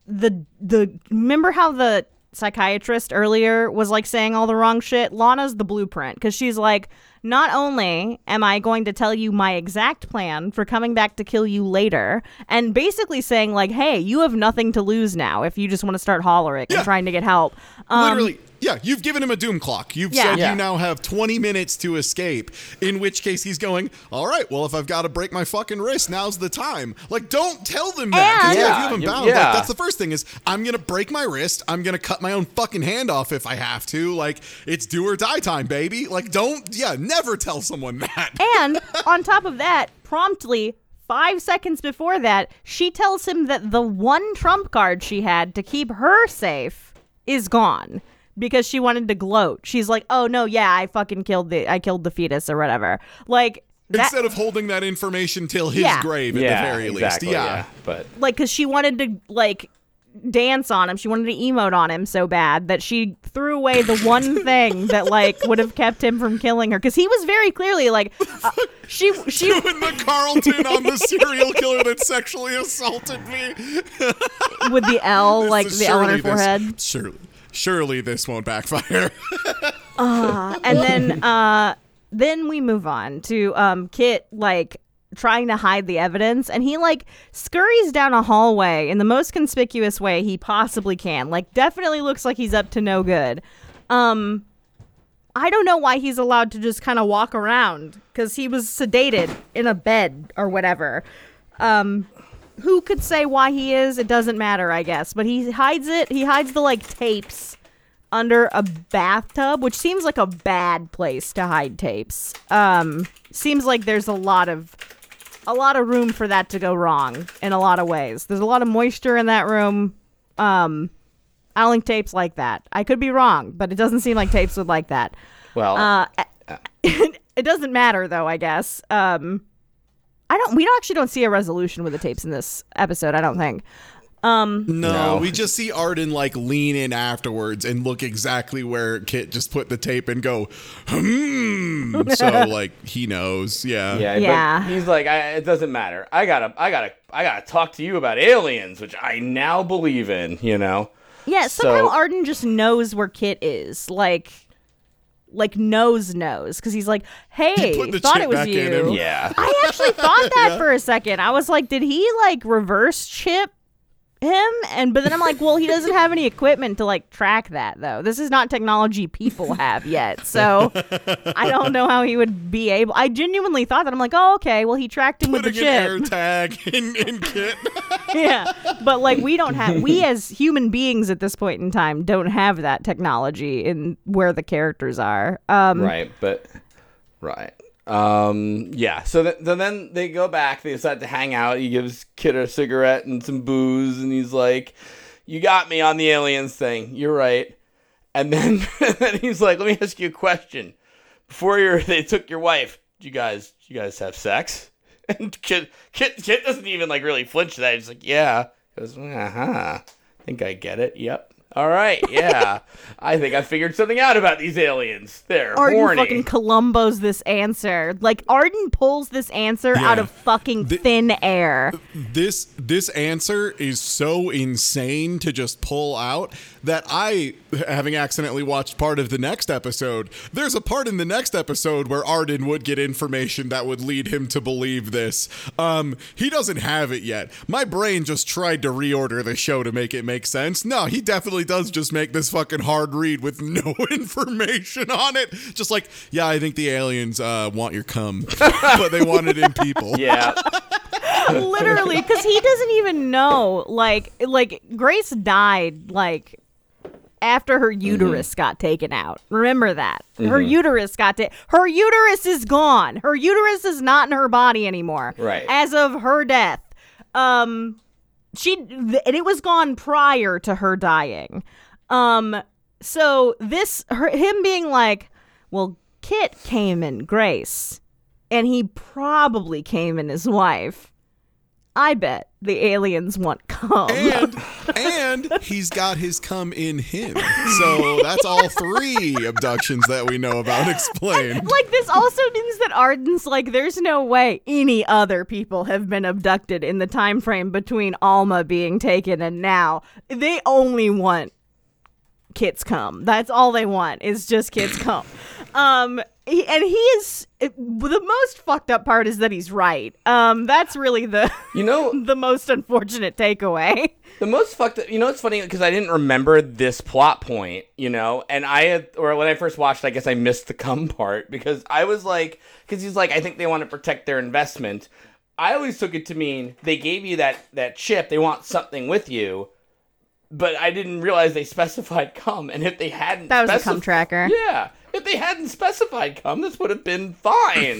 the the remember how the psychiatrist earlier was like saying all the wrong shit? Lana's the blueprint cuz she's like not only am I going to tell you my exact plan for coming back to kill you later, and basically saying, like, hey, you have nothing to lose now if you just want to start hollering Yeah. and trying to get help. Um, Literally, yeah, you've given him a doom clock. You've Yeah. said Yeah. you now have 20 minutes to escape, in which case he's going, all right, well, if I've got to break my fucking wrist, now's the time. Like, don't tell them that. And- yeah, if Yeah, you have him bound, yeah. like, that's the first thing is, I'm going to break my wrist. I'm going to cut my own fucking hand off if I have to. Like, it's do or die time, baby. Like, don't, yeah, never tell someone that. And on top of that, promptly five seconds before that, she tells him that the one trump card she had to keep her safe is gone because she wanted to gloat. She's like, "Oh no, yeah, I fucking killed the I killed the fetus or whatever." Like that, Instead of holding that information till his Yeah. grave, at yeah, the very exactly, least. Yeah. but like cuz she wanted to like dance on him. She wanted to emote on him so bad that she threw away the one thing that like would have kept him from killing her cuz he was very clearly like uh, she she Doing the Carlton on the serial killer that sexually assaulted me. with the L like the L on her surely this- forehead. surely, surely this won't backfire. and then uh then we move on to um Kit like trying to hide the evidence and he like scurries down a hallway in the most conspicuous way he possibly can. Like definitely looks like he's up to no good. Um I don't know why he's allowed to just kind of walk around cuz he was sedated in a bed or whatever. Um who could say why he is? It doesn't matter, I guess. But he hides it. He hides the like tapes under a bathtub, which seems like a bad place to hide tapes. Um, seems like there's a lot of a lot of room for that to go wrong in a lot of ways. There's a lot of moisture in that room. Um, I don't think tapes like that. I could be wrong, but it doesn't seem like tapes would like that. well, Uh, it doesn't matter though. I guess. Um, I don't. We don't actually don't see a resolution with the tapes in this episode. I don't think. Um, no, No. we just see Arden like lean in afterwards and look exactly where Kit just put the tape and go, hmm. so like he knows, yeah. yeah, yeah. He's like, I, it doesn't matter. I gotta, I gotta, I gotta talk to you about aliens, which I now believe in. You know. Yeah, somehow So- Arden just knows where Kit is. Like like knows knows because he's like, "Hey, put the thought it was you." Yeah. I actually thought that for a second. I was like, "Did he like reverse chip him and but then i'm like well he doesn't have any equipment to like track that though this is not technology people have yet so i don't know how he would be able i genuinely thought that i'm like oh okay well he tracked him with the Putting an air chip tag in, in Kit. yeah but like we don't have we as human beings at this point in time don't have that technology in where the characters are um Right, but right. Um, yeah. So, th- so then they go back. They decide to hang out. He gives Kit a cigarette and some booze, and he's like, "You got me on the aliens thing. You're right." And then, then he's like, "Let me ask you a question. Before you they took your wife, you guys, you guys have sex?" And Kit, Kit, Kit doesn't even like really flinch that. He's like, "Yeah." He goes, "Uh huh. I think I get it. Yep." All right, yeah. I think I figured something out about these aliens. They're Arden horny. fucking Columbo's this answer. Like Arden pulls this answer out of fucking The- thin air. this this answer is so insane to just pull out that I, having accidentally watched part of the next episode, there's a part in the next episode where Arden would get information that would lead him to believe this. Um, he doesn't have it yet. My brain just tried to reorder the show to make it make sense. No, he definitely does just make this fucking hard read with no information on it. Just like, yeah, I think the aliens uh, want your cum, but they want it in people. Yeah. Literally, because he doesn't even know. Like, like Grace died like after her uterus got taken out. Remember that her uterus got ta- her uterus is gone. Her uterus is not in her body anymore. Right. as of her death. Um, she th- and it was gone prior to her dying. Um, so this her, him being like, well, Kit came in Grace, and he probably came in his wife. I bet the aliens want cum. and and he's got his cum in him. So that's all three abductions that we know about explained. like this also means that Arden's like there's no way any other people have been abducted in the time frame between Alma being taken and now. They only want Kit's cum. That's all they want is just Kit's cum. Um he, and he is the most fucked up part is that he's right. Um that's really the You know, the most unfortunate takeaway. the most fucked up, you know, it's funny because I didn't remember this plot point, you know, and I had, or when I first watched, I guess I missed the cum part because I was like, because he's like, I think they want to protect their investment. I always took it to mean they gave you that, that chip, they want something with you. But I didn't realize they specified cum, and if they hadn't, That was a cum tracker. Yeah, if they hadn't specified cum, this would have been fine.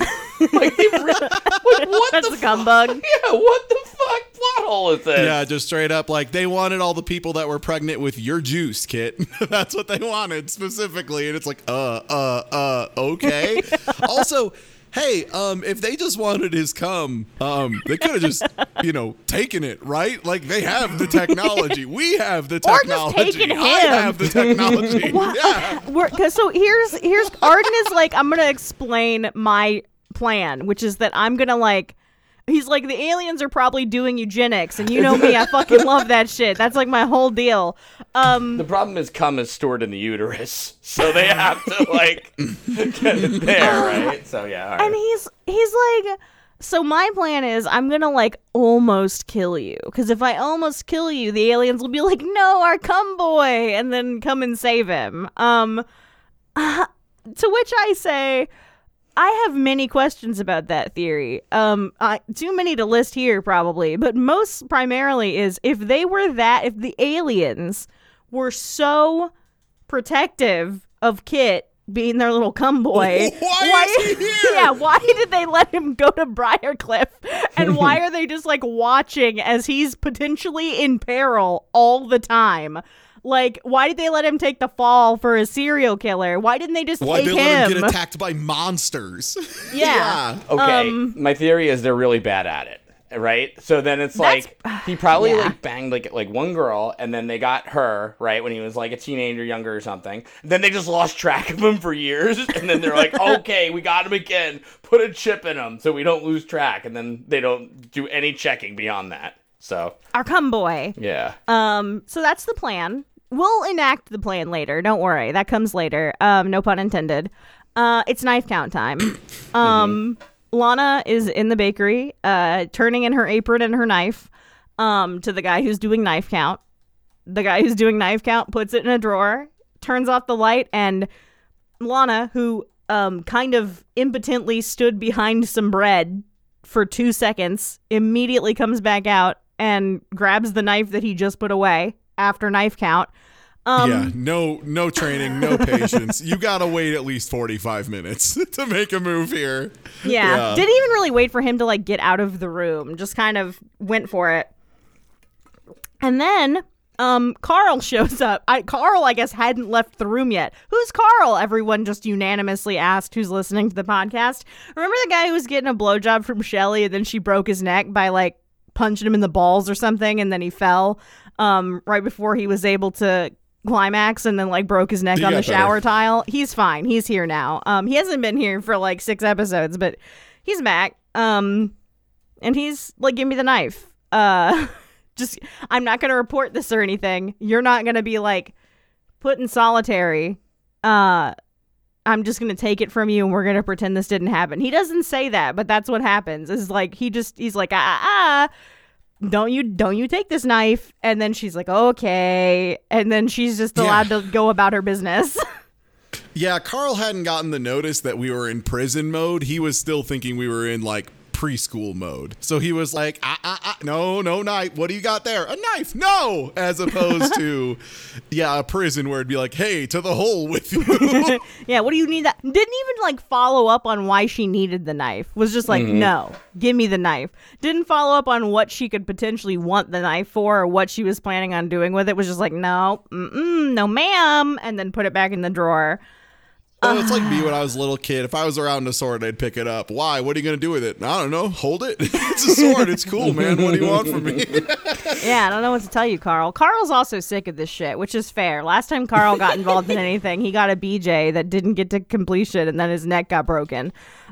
like, they re- like, what That's the a cum bug. Yeah, what the fuck plot hole is this? Yeah, just straight up like they wanted all the people that were pregnant with your juice, Kit. That's what they wanted specifically, and it's like, uh, uh, uh, okay. also, hey, um, if they just wanted his cum, um, they could have just, you know, taken it, right? Like they have the technology. We have the technology. Or just taken I him. have the technology. yeah. We're, cause so here's here's Arden is like I'm gonna explain my plan, which is that I'm gonna like he's like the aliens are probably doing eugenics, and you know me, I fucking love that shit. That's like my whole deal. Um, The problem is cum is stored in the uterus, so they have to like get it there, right? So yeah, right. and he's he's like. So my plan is I'm gonna like almost kill you because if I almost kill you, the aliens will be like, "No, our cum boy," and then come and save him. Um, to which I say, I have many questions about that theory. Um, I, too many to list here, probably, but most primarily is if they were that, if the aliens were so protective of Kit being their little cum boy, Why is he here? Yeah, why did they let him go to Briarcliff? And why are they just like watching as he's potentially in peril all the time? Like, why did they let him take the fall for a serial killer? Why didn't they just Why take they let him? him get attacked by monsters? Yeah. okay, um, my theory is they're really bad at it, right? So then it's like he probably yeah. like banged like like one girl, and then they got her right when he was like a teenager, younger or something. Then they just lost track of him for years, and then they're like, okay, we got him again. Put a chip in him so we don't lose track, and then they don't do any checking beyond that. So Our cum boy. yeah. Um, so that's the plan. We'll enact the plan later. Don't worry. That comes later. Um, no pun intended. Uh, it's knife count time. Um, Lana is in the bakery, uh, turning in her apron and her knife. um, to the guy who's doing knife count. The guy who's doing knife count puts it in a drawer, turns off the light, and Lana, who um, kind of impotently stood behind some bread for two seconds, immediately comes back out and grabs the knife that he just put away after knife count. Um, yeah, no, no training, no patience. you gotta wait at least forty-five minutes to make a move here. Yeah. Yeah. Didn't even really wait for him to like get out of the room. Just kind of went for it. And then um Carl shows up. I Carl I guess hadn't left the room yet. Who's Carl? Everyone just unanimously asked who's listening to the podcast. Remember the guy who was getting a blowjob from Shelly and then she broke his neck by like punching him in the balls or something and then he fell um right before he was able to climax and then like broke his neck He on the got better. shower tile. He's fine. He's here now. Um he hasn't been here for like 6 episodes, but he's back. Um and he's like give me the knife. Uh just I'm not going to report this or anything. You're not going to be like put in solitary. Uh I'm just going to take it from you and we're going to pretend this didn't happen. He doesn't say that, but that's what happens. Is like he just he's like ah ah, ah don't you don't you take this knife and then she's like okay and then she's just Yeah. allowed to go about her business Yeah, Carl hadn't gotten the notice that we were in prison mode. He was still thinking we were in like preschool mode. So he was like, ah, ah, ah, no, no knife. What do you got there? A knife. No. As opposed to, yeah, a prison where it'd be like, hey, to the hole with you. yeah what do you need that didn't even like follow up on why she needed the knife was just like no give me the knife didn't follow up on what she could potentially want the knife for or what she was planning on doing with it was just like no mm-mm, no ma'am and then put it back in the drawer oh, it's like me when I was a little kid. If I was around a sword, I'd pick it up. Why? What are you going to do with it? I don't know. Hold it. it's a sword. It's cool, man. What do you want from me? yeah i don't know what to tell you carl carl's also sick of this shit which is fair last time carl got involved in anything he got a bj that didn't get to completion and then his neck got broken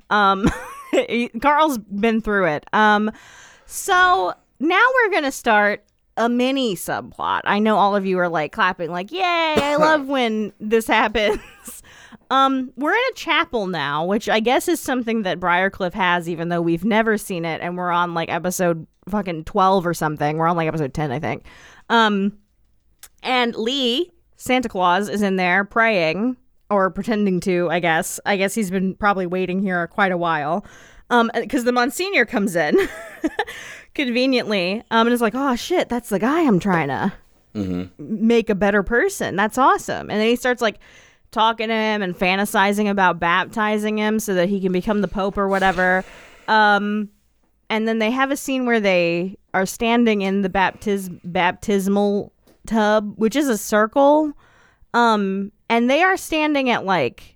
um carl's been through it um so now we're gonna start a mini subplot i know all of you are like clapping like yay i love when this happens um, we're in a chapel now, which I guess is something that Briarcliff has, even though we've never seen it, and we're on like episode fucking twelve or something. We're on like episode ten, I think. Um, and Leigh, Santa Claus, is in there praying or pretending to. I guess. I guess he's been probably waiting here quite a while. Um, because the Monsignor comes in conveniently, um, and is like, "Oh shit, that's the guy I'm trying to." make a better person. That's awesome. And then he starts like talking to him and fantasizing about baptizing him so that he can become the pope or whatever. Um and then they have a scene where they are standing in the baptis- baptismal tub, which is a circle. Um and they are standing at like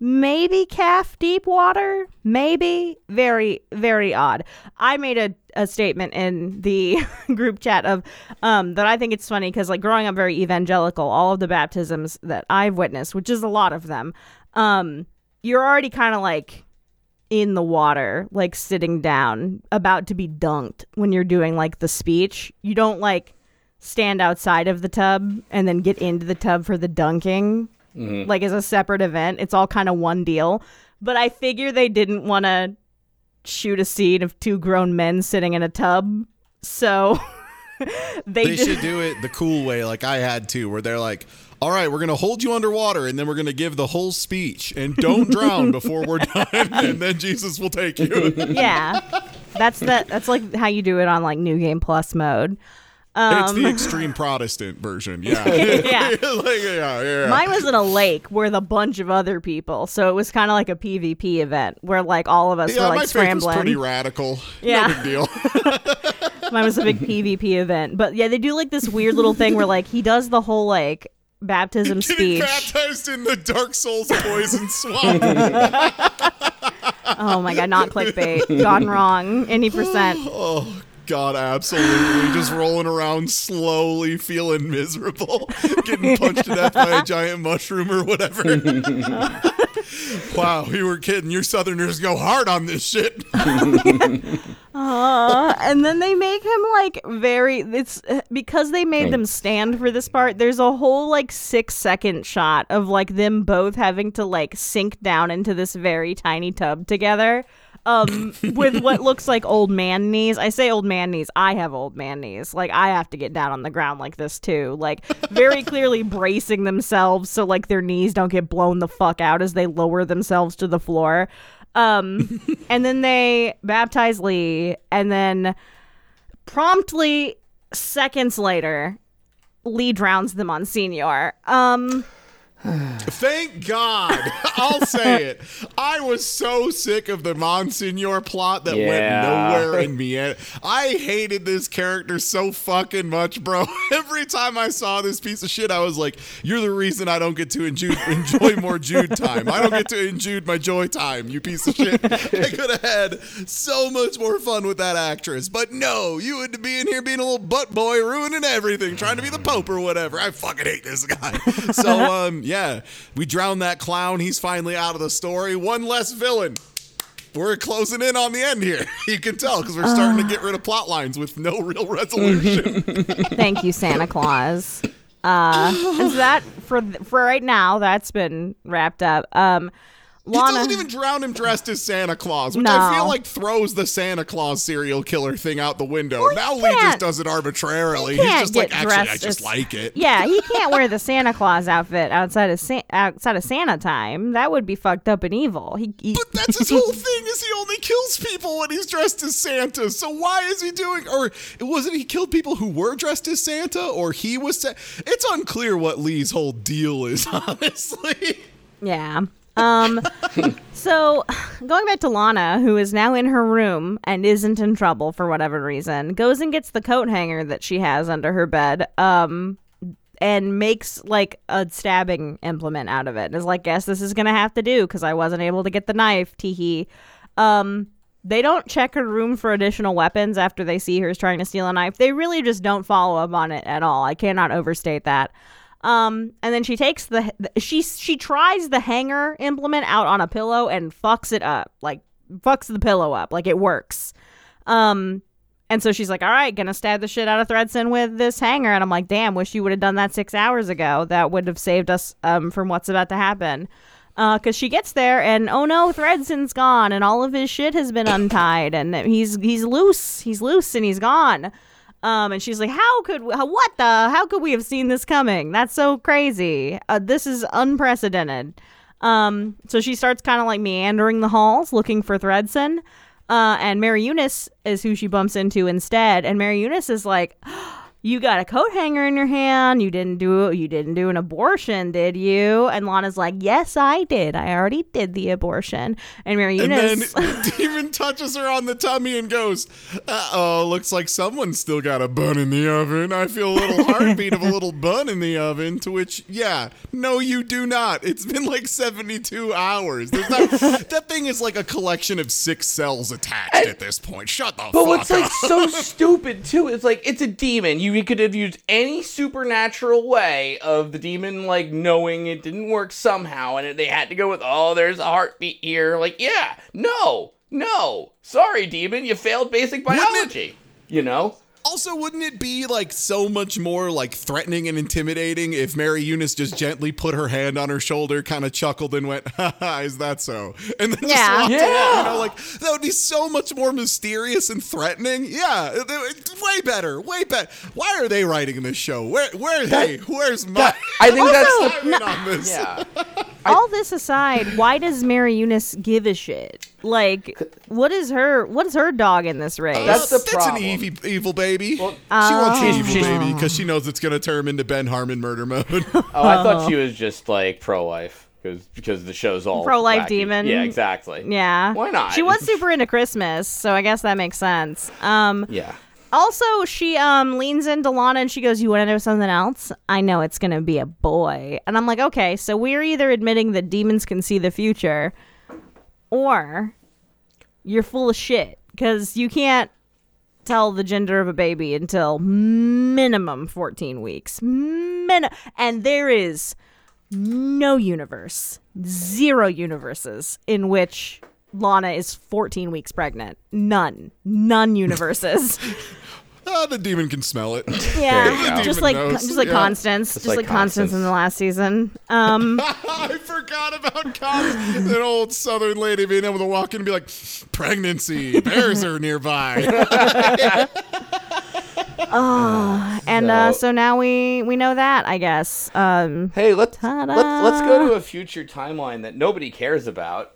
maybe calf deep water? Maybe? Very very odd. I made a, a statement in the group chat of um that i think it's funny because like growing up very evangelical all of the baptisms that i've witnessed which is a lot of them um you're already kind of like in the water like sitting down about to be dunked when you're doing like the speech. You don't like stand outside of the tub and then get into the tub for the dunking Mm-hmm. like as a separate event. It's all kind of one deal. But I figure they didn't want to shoot a scene of two grown men sitting in a tub. So they, They should do it the cool way, like I had to, where they're like, all right, we're going to hold you underwater and then we're going to give the whole speech and don't drown before we're done. And then Jesus will take you. yeah. That's the that's like how you do it on like new game plus mode. It's Um the extreme Protestant version. Yeah. yeah. like, yeah, yeah. Mine was in a lake with a bunch of other people, so it was kind of like a PvP event where like all of us yeah, were my like was scrambling. pretty radical. Yeah. No big deal. Mine was a big PvP event, but yeah, they do like this weird little thing where like he does the whole like baptism Getting speech. baptized in the Dark Souls poison swamp. Oh my god, not clickbait. Gone wrong. Any percent. oh, God, absolutely. Just rolling around slowly, feeling miserable, getting punched to death by a giant mushroom or whatever. wow, you were kidding. Your Southerners go hard on this shit. Uh, and then they make him like very it's because they made them stand for this part there's a whole like six second shot of like them both having to like sink down into this very tiny tub together um, with what looks like old man knees. I say old man knees. I have old man knees. Like I have to get down on the ground like this too. Like very clearly bracing themselves so like their knees don't get blown the fuck out as they lower themselves to the floor. Um, and then they baptize Leigh, and then promptly seconds later, Leigh drowns the Monsignor. Um, Thank God. I'll say it. I was so sick of the Monsignor plot that Yeah. went nowhere in me. I hated this character so fucking much, bro. Every time I saw this piece of shit, I was like, "You're the reason I don't get to enjoy, enjoy more Jude time. I don't get to enjoy my joy time. You piece of shit. I could have had so much more fun with that actress, but no, you would be in here being a little butt boy, ruining everything, trying to be the Pope or whatever. I fucking hate this guy. So, um, yeah, we drowned that clown. He's finally out of the story. One less villain. We're closing in on the end here. You can tell because we're starting to get rid of plot lines with no real resolution. thank you, Santa Claus. Uh, so that for for right now, that's been wrapped up. Um, He doesn't even drown him dressed as Santa Claus, which No. I feel like throws the Santa Claus serial killer thing out the window. now Leigh just does it arbitrarily. he He's just like, actually, I just as- like it. yeah, he can't wear the Santa Claus outfit outside of Sa- outside of Santa time. That would be fucked up and evil. He, he But that's his whole thing is he only kills people when he's dressed as Santa. So why is he doing or wasn't he killed people who were dressed as Santa or he was Sa- It's unclear what Leigh's whole deal is, honestly. Yeah. Um so going back to Lana, who is now in her room and isn't in trouble for whatever reason, goes and gets the coat hanger that she has under her bed, um and makes like a stabbing implement out of it. And is like, guess this is gonna have to do because I wasn't able to get the knife, teehee. Um they don't check her room for additional weapons after they see her trying to steal a knife. They really just don't follow up on it at all. I cannot overstate that. Um, and then she takes the she she tries the hanger implement out on a pillow and fucks it up, like fucks the pillow up, like it works. Um, and so she's like, "All right, gonna stab the shit out of Thredson with this hanger." And I'm like, "Damn, wish you would have done that six hours ago. That would have saved us um from what's about to happen." Uh, cause she gets there and oh no, Thredson's gone and all of his shit has been untied and he's he's loose, he's loose and he's gone. Um, and she's like, "How could how, what the? How could we have seen this coming? That's so crazy. Uh, this is unprecedented." Um, so she starts kind of like meandering the halls looking for Thredson. Uh, and Mary Eunice is who she bumps into instead. And Mary Eunice is like, "You got a coat hanger in your hand. You didn't do you didn't do an abortion, did you?" And Lana's like, "Yes, I did. I already did the abortion." And Mary And then Demon touches her on the tummy and goes, uh oh, looks like someone's still got a bun in the oven. I feel a little heartbeat of a little bun in the oven. To which, yeah, no, you do not. It's been like 72 hours. There's not, that thing is like a collection of six cells attached at this point. Shut the But fuck what's up. like so stupid too is like it's a demon. You could have used any supernatural way of the demon like knowing it didn't work somehow, and they had to go with oh, there's a heartbeat here. Like yeah, no, no, sorry, demon, you failed basic it- biology. You know. Also, wouldn't it be like so much more like threatening and intimidating if Mary Eunice just gently put her hand on her shoulder, kind of chuckled and went, "Ha is that so?" And then Yeah. just walked Yeah. away, you know, like that would be so much more mysterious and threatening. Yeah, it- it- way better, way better. Why are they writing this show? Where, where, hey, where's my? That- I think that's the I'm in on this. yeah. all this aside, why does Mary Eunice give a shit? Like, what is her what is her dog in this race? That's the That's problem. an evil, evil baby. Well, she wants an evil she's- baby because she knows it's going to turn into Ben Harmon murder mode. Oh, I thought she was just like pro life because because the show's all Pro-life wacky. demon. Yeah, exactly. yeah. Why not? She was super into Christmas, so I guess that makes sense. Um Yeah. Also she um leans into Lana and she goes, You wanna know something else? I know it's gonna be a boy. And I'm like, okay, so we're either admitting that demons can see the future or you're full of shit. Because you can't tell the gender of a baby until minimum 14 weeks. Min- and there is no universe, zero universes in which Lana is 14 weeks pregnant. None. None universes. the demon can smell it. Yeah, just like knows. just like Yeah. Constance, just, like like, Constance. in the last season. Um, I forgot about Constance. An old southern lady being able to walk in and be like, pregnancy, bears are nearby. Oh, and uh, So- so now we we know that I guess. Um, Hey, let's let's let's go to a future timeline that nobody cares about.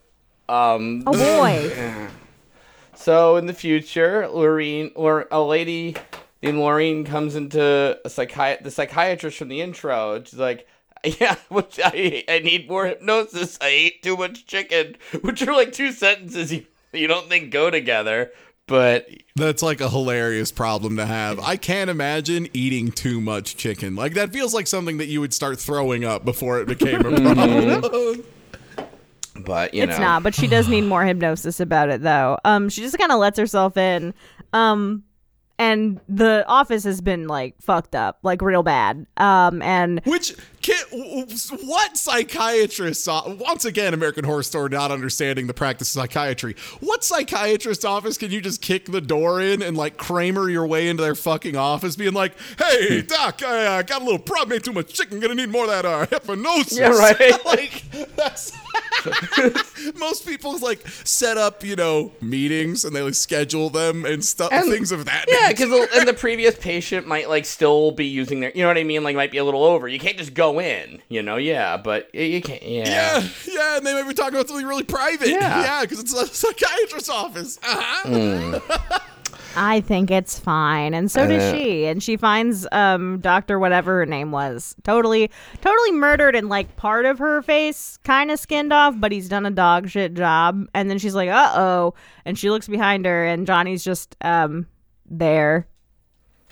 Um, oh boy, so in the future, Lorene, Lor- a lady named Lorene comes into a psychi- the psychiatrist from the intro. She's like, "Yeah, which I I need more hypnosis. I ate too much chicken," which are like two sentences you you don't think go together, but That's like a hilarious problem to have. I can't imagine eating too much chicken. Like that feels like something that you would start throwing up before it became a problem. But you it's know, not. But she does need more hypnosis about it though. Um, she just kind of lets herself in. Um, and the office has been like fucked up, like real bad. Um, and Which can, what psychiatrist? Once again, American Horror Story not understanding the practice of psychiatry. What psychiatrist office can you just kick the door in and like Kramer your way into their fucking office, being like, "Hey, doc, I uh, got a little problem. Ate too much chicken. Gonna need more of that uh, hypnosis." Yeah, right. like that's most people's like set up, you know, meetings and they like schedule them and stuff, things of that. Yeah, nature. because and the previous patient might like still be using their, you know what I mean? Like might be a little over. You can't just go in, you know? Yeah, but you can't. Yeah. Yeah, yeah, and they might be talking about something really private. Yeah. Yeah, because it's a psychiatrist's office. Uh-huh. Mm. I think it's fine, and so does Uh, she. And she finds um Doctor whatever her name was totally totally murdered, and like part of her face kind of skinned off, but he's done a dog shit job. And then she's like, uh oh, and she looks behind her, and Johnny's just um there.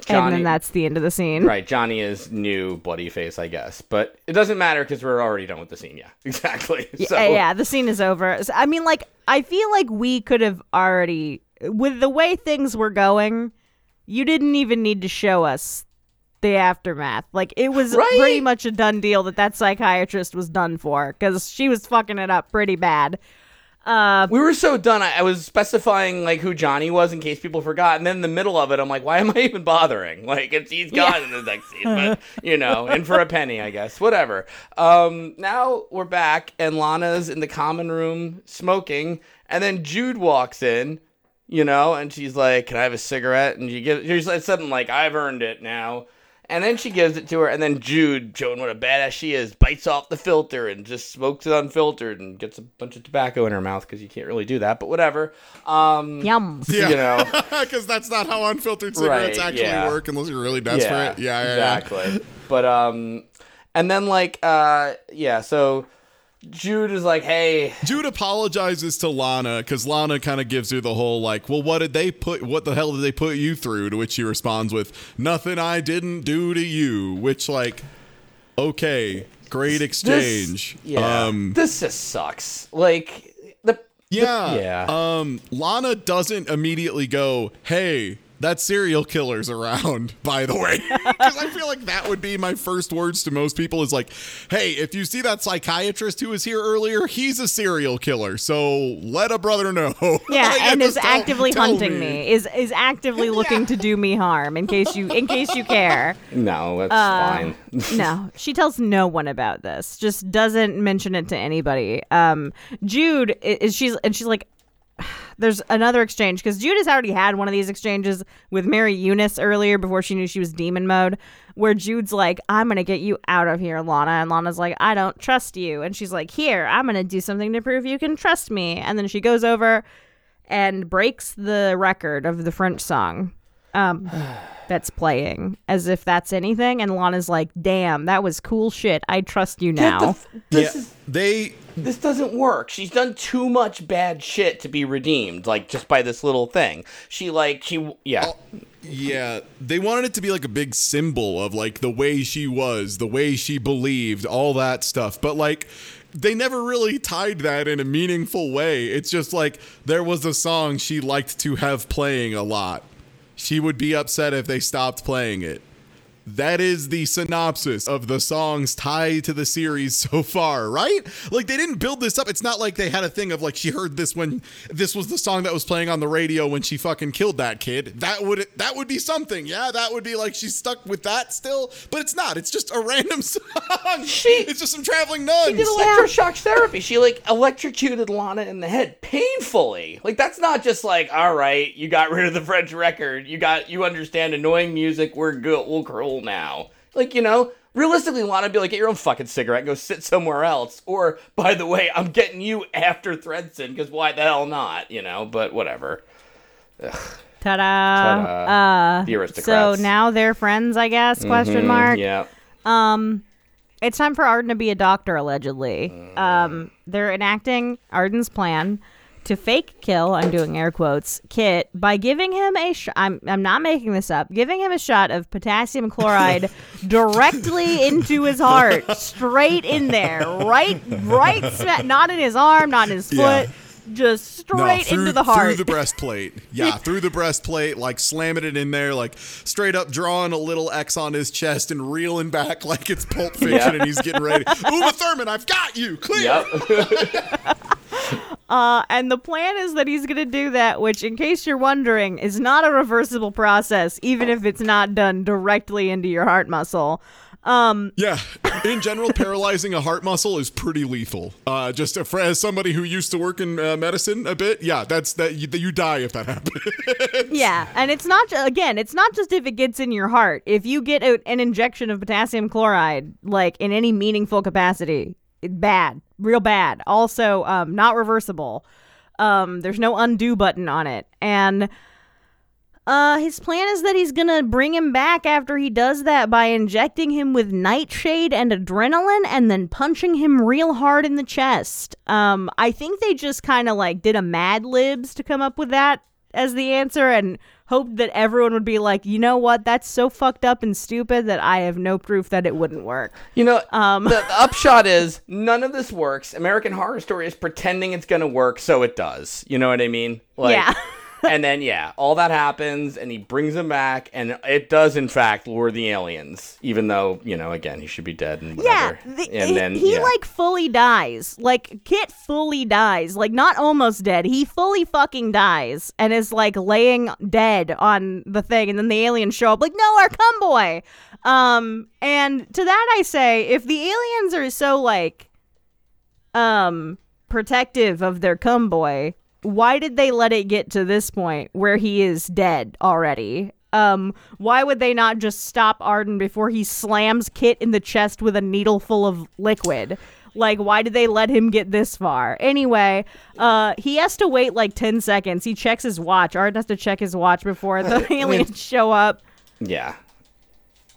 and then that's the end of the scene. Right, Johnny is new bloody face, I guess, but it doesn't matter because we're already done with the scene. Yeah, exactly. So, Uh, yeah, the scene is over. So, I mean, like, I feel like we could have already, with the way things were going, you didn't even need to show us the aftermath. Like, it was Right? pretty much a done deal that that psychiatrist was done for because she was fucking it up pretty bad. Uh, We were so done. I, I was specifying like who Johnny was in case people forgot, and then in the middle of it, I'm like, why am I even bothering? Like, it's he's gone in the next scene, but you know, and for a penny, I guess, whatever. Um, now we're back, and Lana's in the common room smoking, and then Jude walks in, you know, and she's like, "Can I have a cigarette?" And you give, she's like something like, "I've earned it now." And then she gives it to her, and then Jude, showing what a badass she is, bites off the filter and just smokes it unfiltered and gets a bunch of tobacco in her mouth because you can't really do that, but whatever. Um, yum. Yeah. You know. because that's not how unfiltered cigarettes Right, actually yeah. work unless you're really desperate. Yeah, yeah, yeah. exactly. But um, and then like uh, yeah, so Jude is like, hey, Jude apologizes to Lana because Lana kind of gives her the whole like, "Well, what did they put? What the hell did they put you through?" To which she responds with, "Nothing I didn't do to you." Which like, okay, great exchange. This, yeah, Um, this just sucks. Like the Yeah. Yeah. Um, Lana doesn't immediately go, hey, that serial killer's around, by the way. Because I feel like that would be my first words to most people is like, hey, if you see that psychiatrist who was here earlier, he's a serial killer. So let a brother know. Yeah, Like, and is tell- actively tell hunting me. Is is actively looking to do me harm. In case you in case you care. no, that's Uh, fine. no, she tells no one about this. Just doesn't mention it to anybody. Um, Jude is she's and she's like, there's another exchange because Jude has already had one of these exchanges with Mary Eunice earlier before she knew she was demon mode, where Jude's like, "I'm gonna get you out of here, Lana," and Lana's like, "I don't trust you," and she's like, "Here, I'm gonna do something to prove you can trust me," and then she goes over and breaks the record of the French song. Um, that's playing as if that's anything, and Lana's like, "Damn, that was cool shit. I trust you Get the now." f- this Yeah, is they this doesn't work. She's done too much bad shit to be redeemed, like just by this little thing. She like she yeah. Oh, yeah, they wanted it to be like a big symbol of like the way she was, the way she believed, all that stuff. But like they never really tied that in a meaningful way. It's just like there was a song she liked to have playing a lot. She would be upset if they stopped playing it. That is the synopsis of the songs tied to the series so far, right? Like they didn't build this up. It's not like they had a thing of like she heard this when this was the song that was playing on the radio when she fucking killed that kid. That would that would be something. Yeah, that would be like she's stuck with that still, but it's not. It's just a random song. She- it's just some traveling nuns. She did electroshock therapy. She like electrocuted Lana in the head painfully. Like that's not just like, all right, you got rid of the French record. You got you understand annoying music. We're good. We're cool now. Like you know, realistically, Lana would be like, get your own fucking cigarette, and go sit somewhere else. Or by the way, I'm getting you after Thredson because why the hell not? You know, but whatever. Ta-da! Ta-da. Uh, The so now they're friends, I guess? Question Mm, mark. Yeah. Um, it's time for Arden to be a doctor. Allegedly, um, they're enacting Arden's plan to fake kill. I'm doing air quotes. Kit by giving him a. Sh- I'm I'm not making this up. Giving him a shot of potassium chloride directly into his heart, straight in there, right, right, sma- not in his arm, not in his foot. Yeah. Just straight through, into the heart. Through the breastplate. Yeah, through the breastplate, like slamming it in there, like straight up drawing a little X on his chest and reeling back like it's Pulp Fiction Yeah. and he's getting ready. Uma Thurman, I've got you. Clear. Yep. Uh, and the plan is that he's going to do that, which, in case you're wondering, is not a reversible process, even if it's not done directly into your heart muscle. Um, Yeah, in general, paralyzing a heart muscle is pretty lethal. Uh, just for, as somebody who used to work in uh, medicine a bit, yeah, that's that you, you die if that happens. yeah, and it's not again, it's not just if it gets in your heart. If you get a, an injection of potassium chloride, like in any meaningful capacity, it, bad, real bad. Also, um, not reversible. Um, there's no undo button on it, and Uh, his plan is that he's gonna bring him back after he does that by injecting him with nightshade and adrenaline and then punching him real hard in the chest. Um, I think they just kind of like did a Mad Libs to come up with that as the answer and hoped that everyone would be like, you know what, that's so fucked up and stupid that I have no proof that it wouldn't work. You know, Um. the, upshot is none of this works. American Horror Story is pretending it's gonna work, so it does. You know what I mean? Like, Yeah. And then yeah, all that happens, and he brings him back, and it does in fact lure the aliens, even though you know again he should be dead and Yeah, whatever. the- and he, then he yeah. like fully dies. Like Kit fully dies. Like not almost dead. He fully fucking dies and is like laying dead on the thing. And then the aliens show up. Like no, our cum boy. Um, and to that I say, if the aliens are so like, um, protective of their cum boy, why did they let it get to this point where he is dead already? Um, why would they not just stop Arden before he slams Kit in the chest with a needle full of liquid? Like, why did they let him get this far? Anyway, uh, he has to wait like 10 seconds. He checks his watch. Arden has to check his watch before the aliens show up yeah.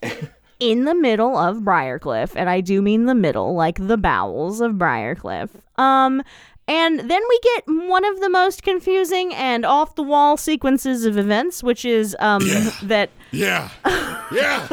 in the middle of Briarcliff, and I do mean the middle, like the bowels of Briarcliff. Um, and then we get one of the most confusing and off the wall sequences of events, which is um that Yeah. Yeah.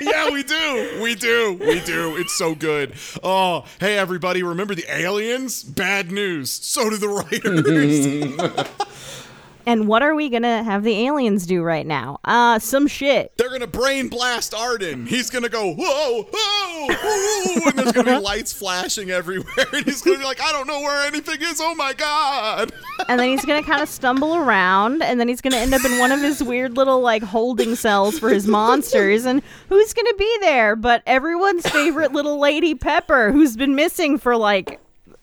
yeah, we do. We do. We do. It's so good. Oh, hey, everybody. Remember the aliens? Bad news. So do the writers. and what are we gonna have the aliens do right now? Uh, some shit. They're going to brain blast Arden. He's going to go, whoa, whoa, whoa. And there's going to be lights flashing everywhere. And he's going to be like, I don't know where anything is. Oh, my God. and then he's gonna kind of stumble around, and then he's gonna end up in one of his weird little like holding cells for his monsters. And who's gonna be there? But everyone's favorite little lady Pepper, who's been missing for like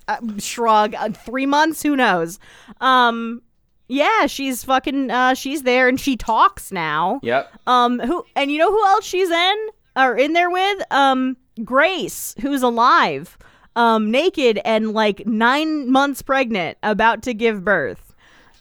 uh, shrug uh, three months. Who knows? Um, yeah, she's fucking. Uh, she's there, and she talks now. Yep. Um, who and you know who else she's in or in there with? Um, Grace, who's alive, um, naked and like nine months pregnant, about to give birth.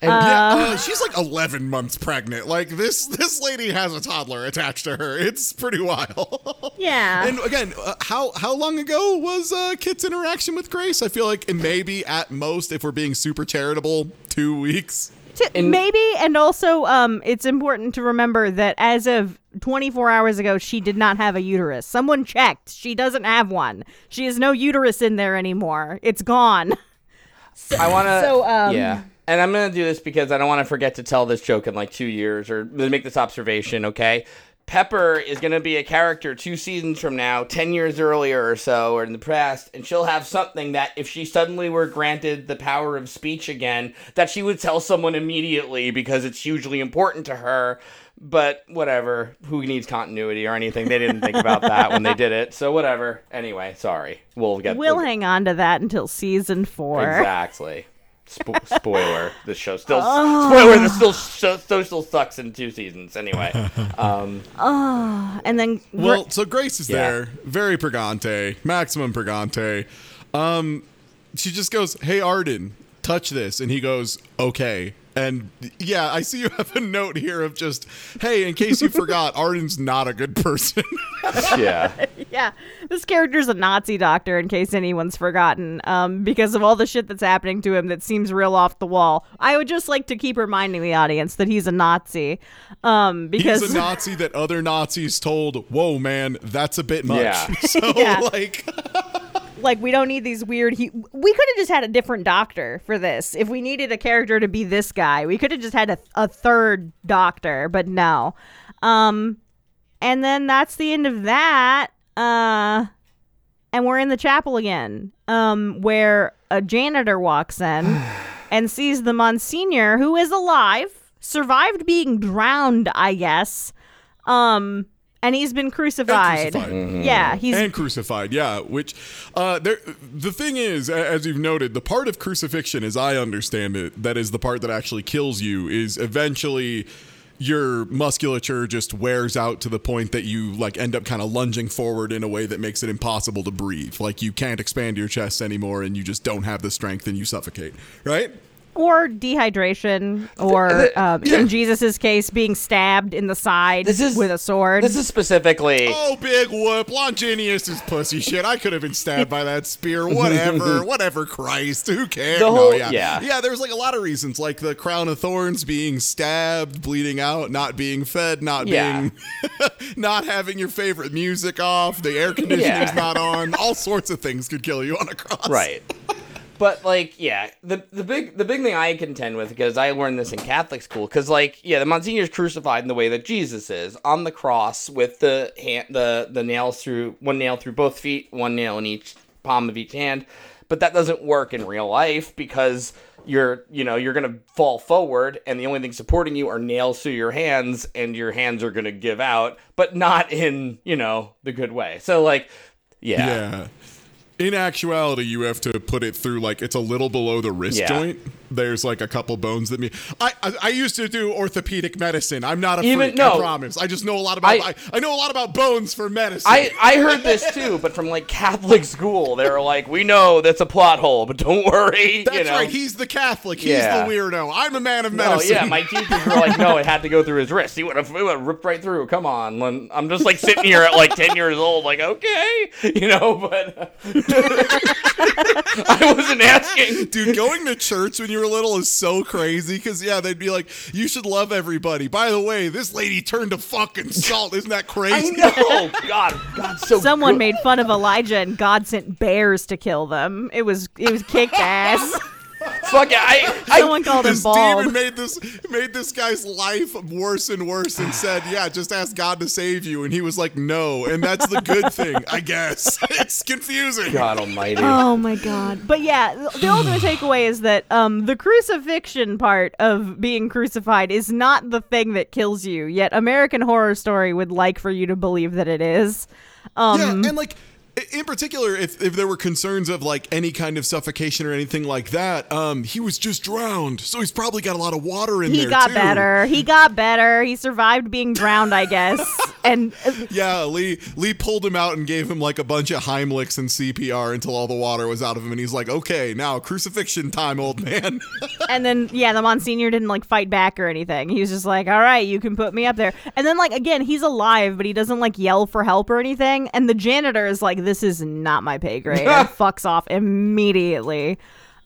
yeah, uh, she's like 11 months pregnant. Like this this lady has a toddler attached to her. It's pretty wild. Yeah. And again, uh, how how long ago was uh, Kit's interaction with Grace? I feel like it may be at most, if we're being super charitable, two weeks. T- maybe, and also, um, it's important to remember that as of 24 hours ago, she did not have a uterus. Someone checked; she doesn't have one. She has no uterus in there anymore. It's gone. So, I want to. so, um, yeah. And I'm gonna do this because I don't want to forget to tell this joke in like two years or make this observation. Okay. Pepper is going to be a character two seasons from now, 10 years earlier or so, or in the past, and she'll have something that if she suddenly were granted the power of speech again, that she would tell someone immediately because it's hugely important to her. But whatever, who needs continuity or anything? They didn't think about that when they did it, so whatever. Anyway, sorry. We'll get We'll we'll- hang on to that until season four. Exactly. Spo- spoiler: the show still spoiler. The still show, show still sucks in two seasons. Anyway, um, And then Well, so Grace is Yeah. there, very pregante, maximum pregante. Um, she just goes, "Hey Arden, touch this," and he goes, "Okay." And yeah, I see you have a note here of just, "Hey, in case you forgot, Arden's not a good person." yeah, yeah, this character's a Nazi doctor, in case anyone's forgotten, um, because of all the shit that's happening to him that seems real off the wall. I would just like to keep reminding the audience that he's a Nazi, um, because He's a Nazi that other Nazis told, "Whoa, man, that's a bit much." Yeah. So Yeah. like, like we don't need these weird. He- we could have just had a different doctor for this. If we needed a character to be this guy, we could have just had a, a third doctor, but no. Um, and then that's the end of that. Uh, and we're in the chapel again, um, where a janitor walks in and sees the Monsignor, who is alive, survived being drowned, I guess. Um, and he's been crucified. crucified. Yeah, he's and crucified yeah which uh there the thing is as you've noted the part of crucifixion as i understand it that is the part that actually kills you is eventually your musculature just wears out to the point that you like end up kind of lunging forward in a way that makes it impossible to breathe like you can't expand your chest anymore and you just don't have the strength and you suffocate right or dehydration, or um, in Jesus's case, being stabbed in the side This is- with a sword. this is specifically. Oh, big whoop. Longinus is pussy shit. I could have been stabbed by that spear. Whatever. Whatever, Christ. Who cares? The no, yeah. yeah. Yeah, there's like a lot of reasons, like the crown of thorns being stabbed, bleeding out, not being fed, not Yeah. being, not having your favorite music off, the air conditioning's Yeah. not on. All sorts of things could kill you on a cross. Right. But like, yeah, the the big the big thing I contend with because I learned this in Catholic school because like, yeah, the Monsignor's crucified in the way that Jesus is on the cross with the hand the the nails through one nail through both feet, one nail in each palm of each hand. But that doesn't work in real life because you're you know you're gonna fall forward and the only thing supporting you are nails through your hands and your hands are gonna give out, but not in you know the good way. So like, yeah. Yeah. In actuality, you have to put it through like it's a little below the wrist Yeah. joint. There's like a couple bones that me. I, I I used to do orthopedic medicine. I'm not a Even- freak. no. I promise. I just know a lot about. I, I- I, know a lot about bones for medicine. I, I heard this too, but from like Catholic school, they were like, "We know that's a plot hole, but don't worry." That's you know? right. He's the Catholic. He's Yeah. the weirdo. I'm a man of No, medicine. yeah, my teachers were like, "No, it had to go through his wrist. He would have, ripped right through. Come on." I'm just like sitting here at like ten years old, like, okay, you know, but I wasn't asking. Dude, going to church when you were little is so crazy because, yeah, they'd be like, you should love everybody. By the way, this lady turned to fucking salt. Isn't that I crazy? know, oh, God, God, so Someone good. made fun of Elijah, and God sent bears to kill them. It was it was kicked ass. Fuck it, I, I, Someone called him This bald. demon made this made this guy's life worse and worse and said, "Yeah, just ask God to save you." And he was like, "No." And that's the good thing, I guess. It's confusing. God Almighty. Oh my god. But yeah, the- the ultimate takeaway is that um the crucifixion part of being crucified is not the thing that kills you. Yet American Horror Story would like for you to believe that it is. Um Yeah, and like i- in particular, if, if there were concerns of like any kind of suffocation or anything like that, um, he was just drowned, so he's probably got a lot of water in he there He got too. better. He got better. He survived being drowned, I guess. and uh, Yeah, Leigh Leigh pulled him out and gave him like a bunch of Heimlichs and CPR until all the water was out of him, and he's like, "Okay, now crucifixion time, old man." and then yeah, the Monsignor didn't like fight back or anything. He was just like, "All right, you can put me up there." And then like again, he's alive, but he doesn't like yell for help or anything. And the janitor is like, "This is not my pay grade." and fucks off immediately.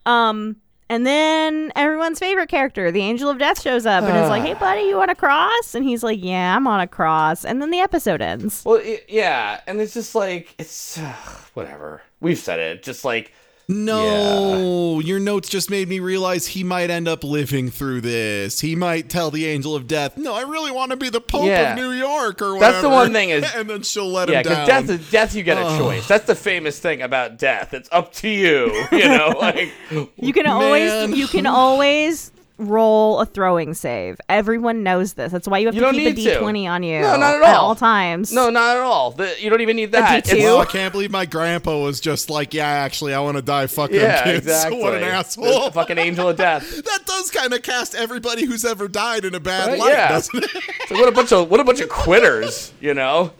Um and then everyone's favorite character, the Angel of Death, shows up and is like, "Hey, buddy, you want to cross?" And he's like, "Yeah, I'm on a cross." And then the episode ends. Well, i yeah, and it's just like it's whatever. We've said it. Just like No, your notes just made me realize he might end up living through this. He might tell the angel of death, "No, I really want to be the Pope Yeah. of New York," or whatever. That's the one thing is- and then she'll let Yeah, him because down. death is death. You get a choice. That's the famous thing about death. It's up to you. You know, like You can Man. always you can always roll a throwing save. Everyone knows this. That's why you have You to keep a need to. D20 on you No, not at at all. all times. no, not at all. The, you don't even need that. D2? It's- Oh, I can't believe my grandpa was just like, "Yeah, actually, I want to die. Fuck yeah, them kids." exactly. what an The asshole! fucking angel of death. that does kind of cast everybody who's ever died in a bad Right, light, yeah. doesn't it? It's like, what a bunch of what a bunch of quitters. You know,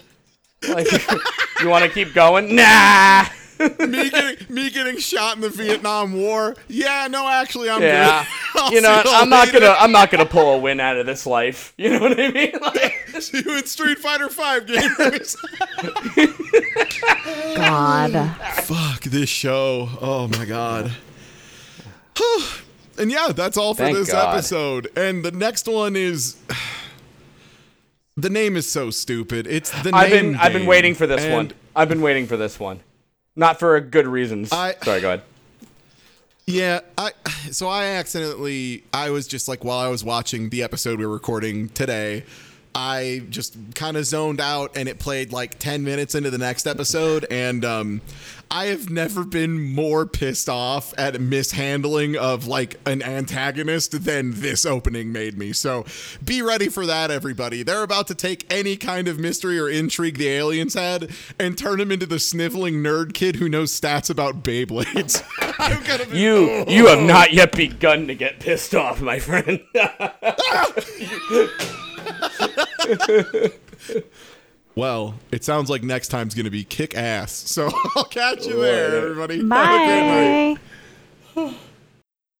like you want to keep going? Nah. Me getting me getting shot in the Vietnam War. Yeah, no, actually, I'm Yeah. good. You know, see I'm not later. gonna I'm not gonna pull a win out of this life. You know what I mean? Like, See you in Street Fighter Five games. God. Fuck this show. Oh my god. and yeah, that's all for Thank this God. episode. And the next one is the name is so stupid. It's the I've name been I've been waiting for this And one. I've been waiting for this one. Not for good reasons. I- Sorry, go ahead. Yeah, I so I accidentally I was just like while I was watching the episode we were recording today, I just kind of zoned out and it played like 10 minutes into the next episode and um I have never been more pissed off at mishandling of like an antagonist than this opening made me. So be ready for that everybody. They're about to take any kind of mystery or intrigue the aliens had and turn him into the sniveling nerd kid who knows stats about Beyblades. Be You you have not yet begun to get pissed off, my friend. Well, it sounds like next time's going to be kick ass. So I'll catch you there, everybody. Have a good night. Bye.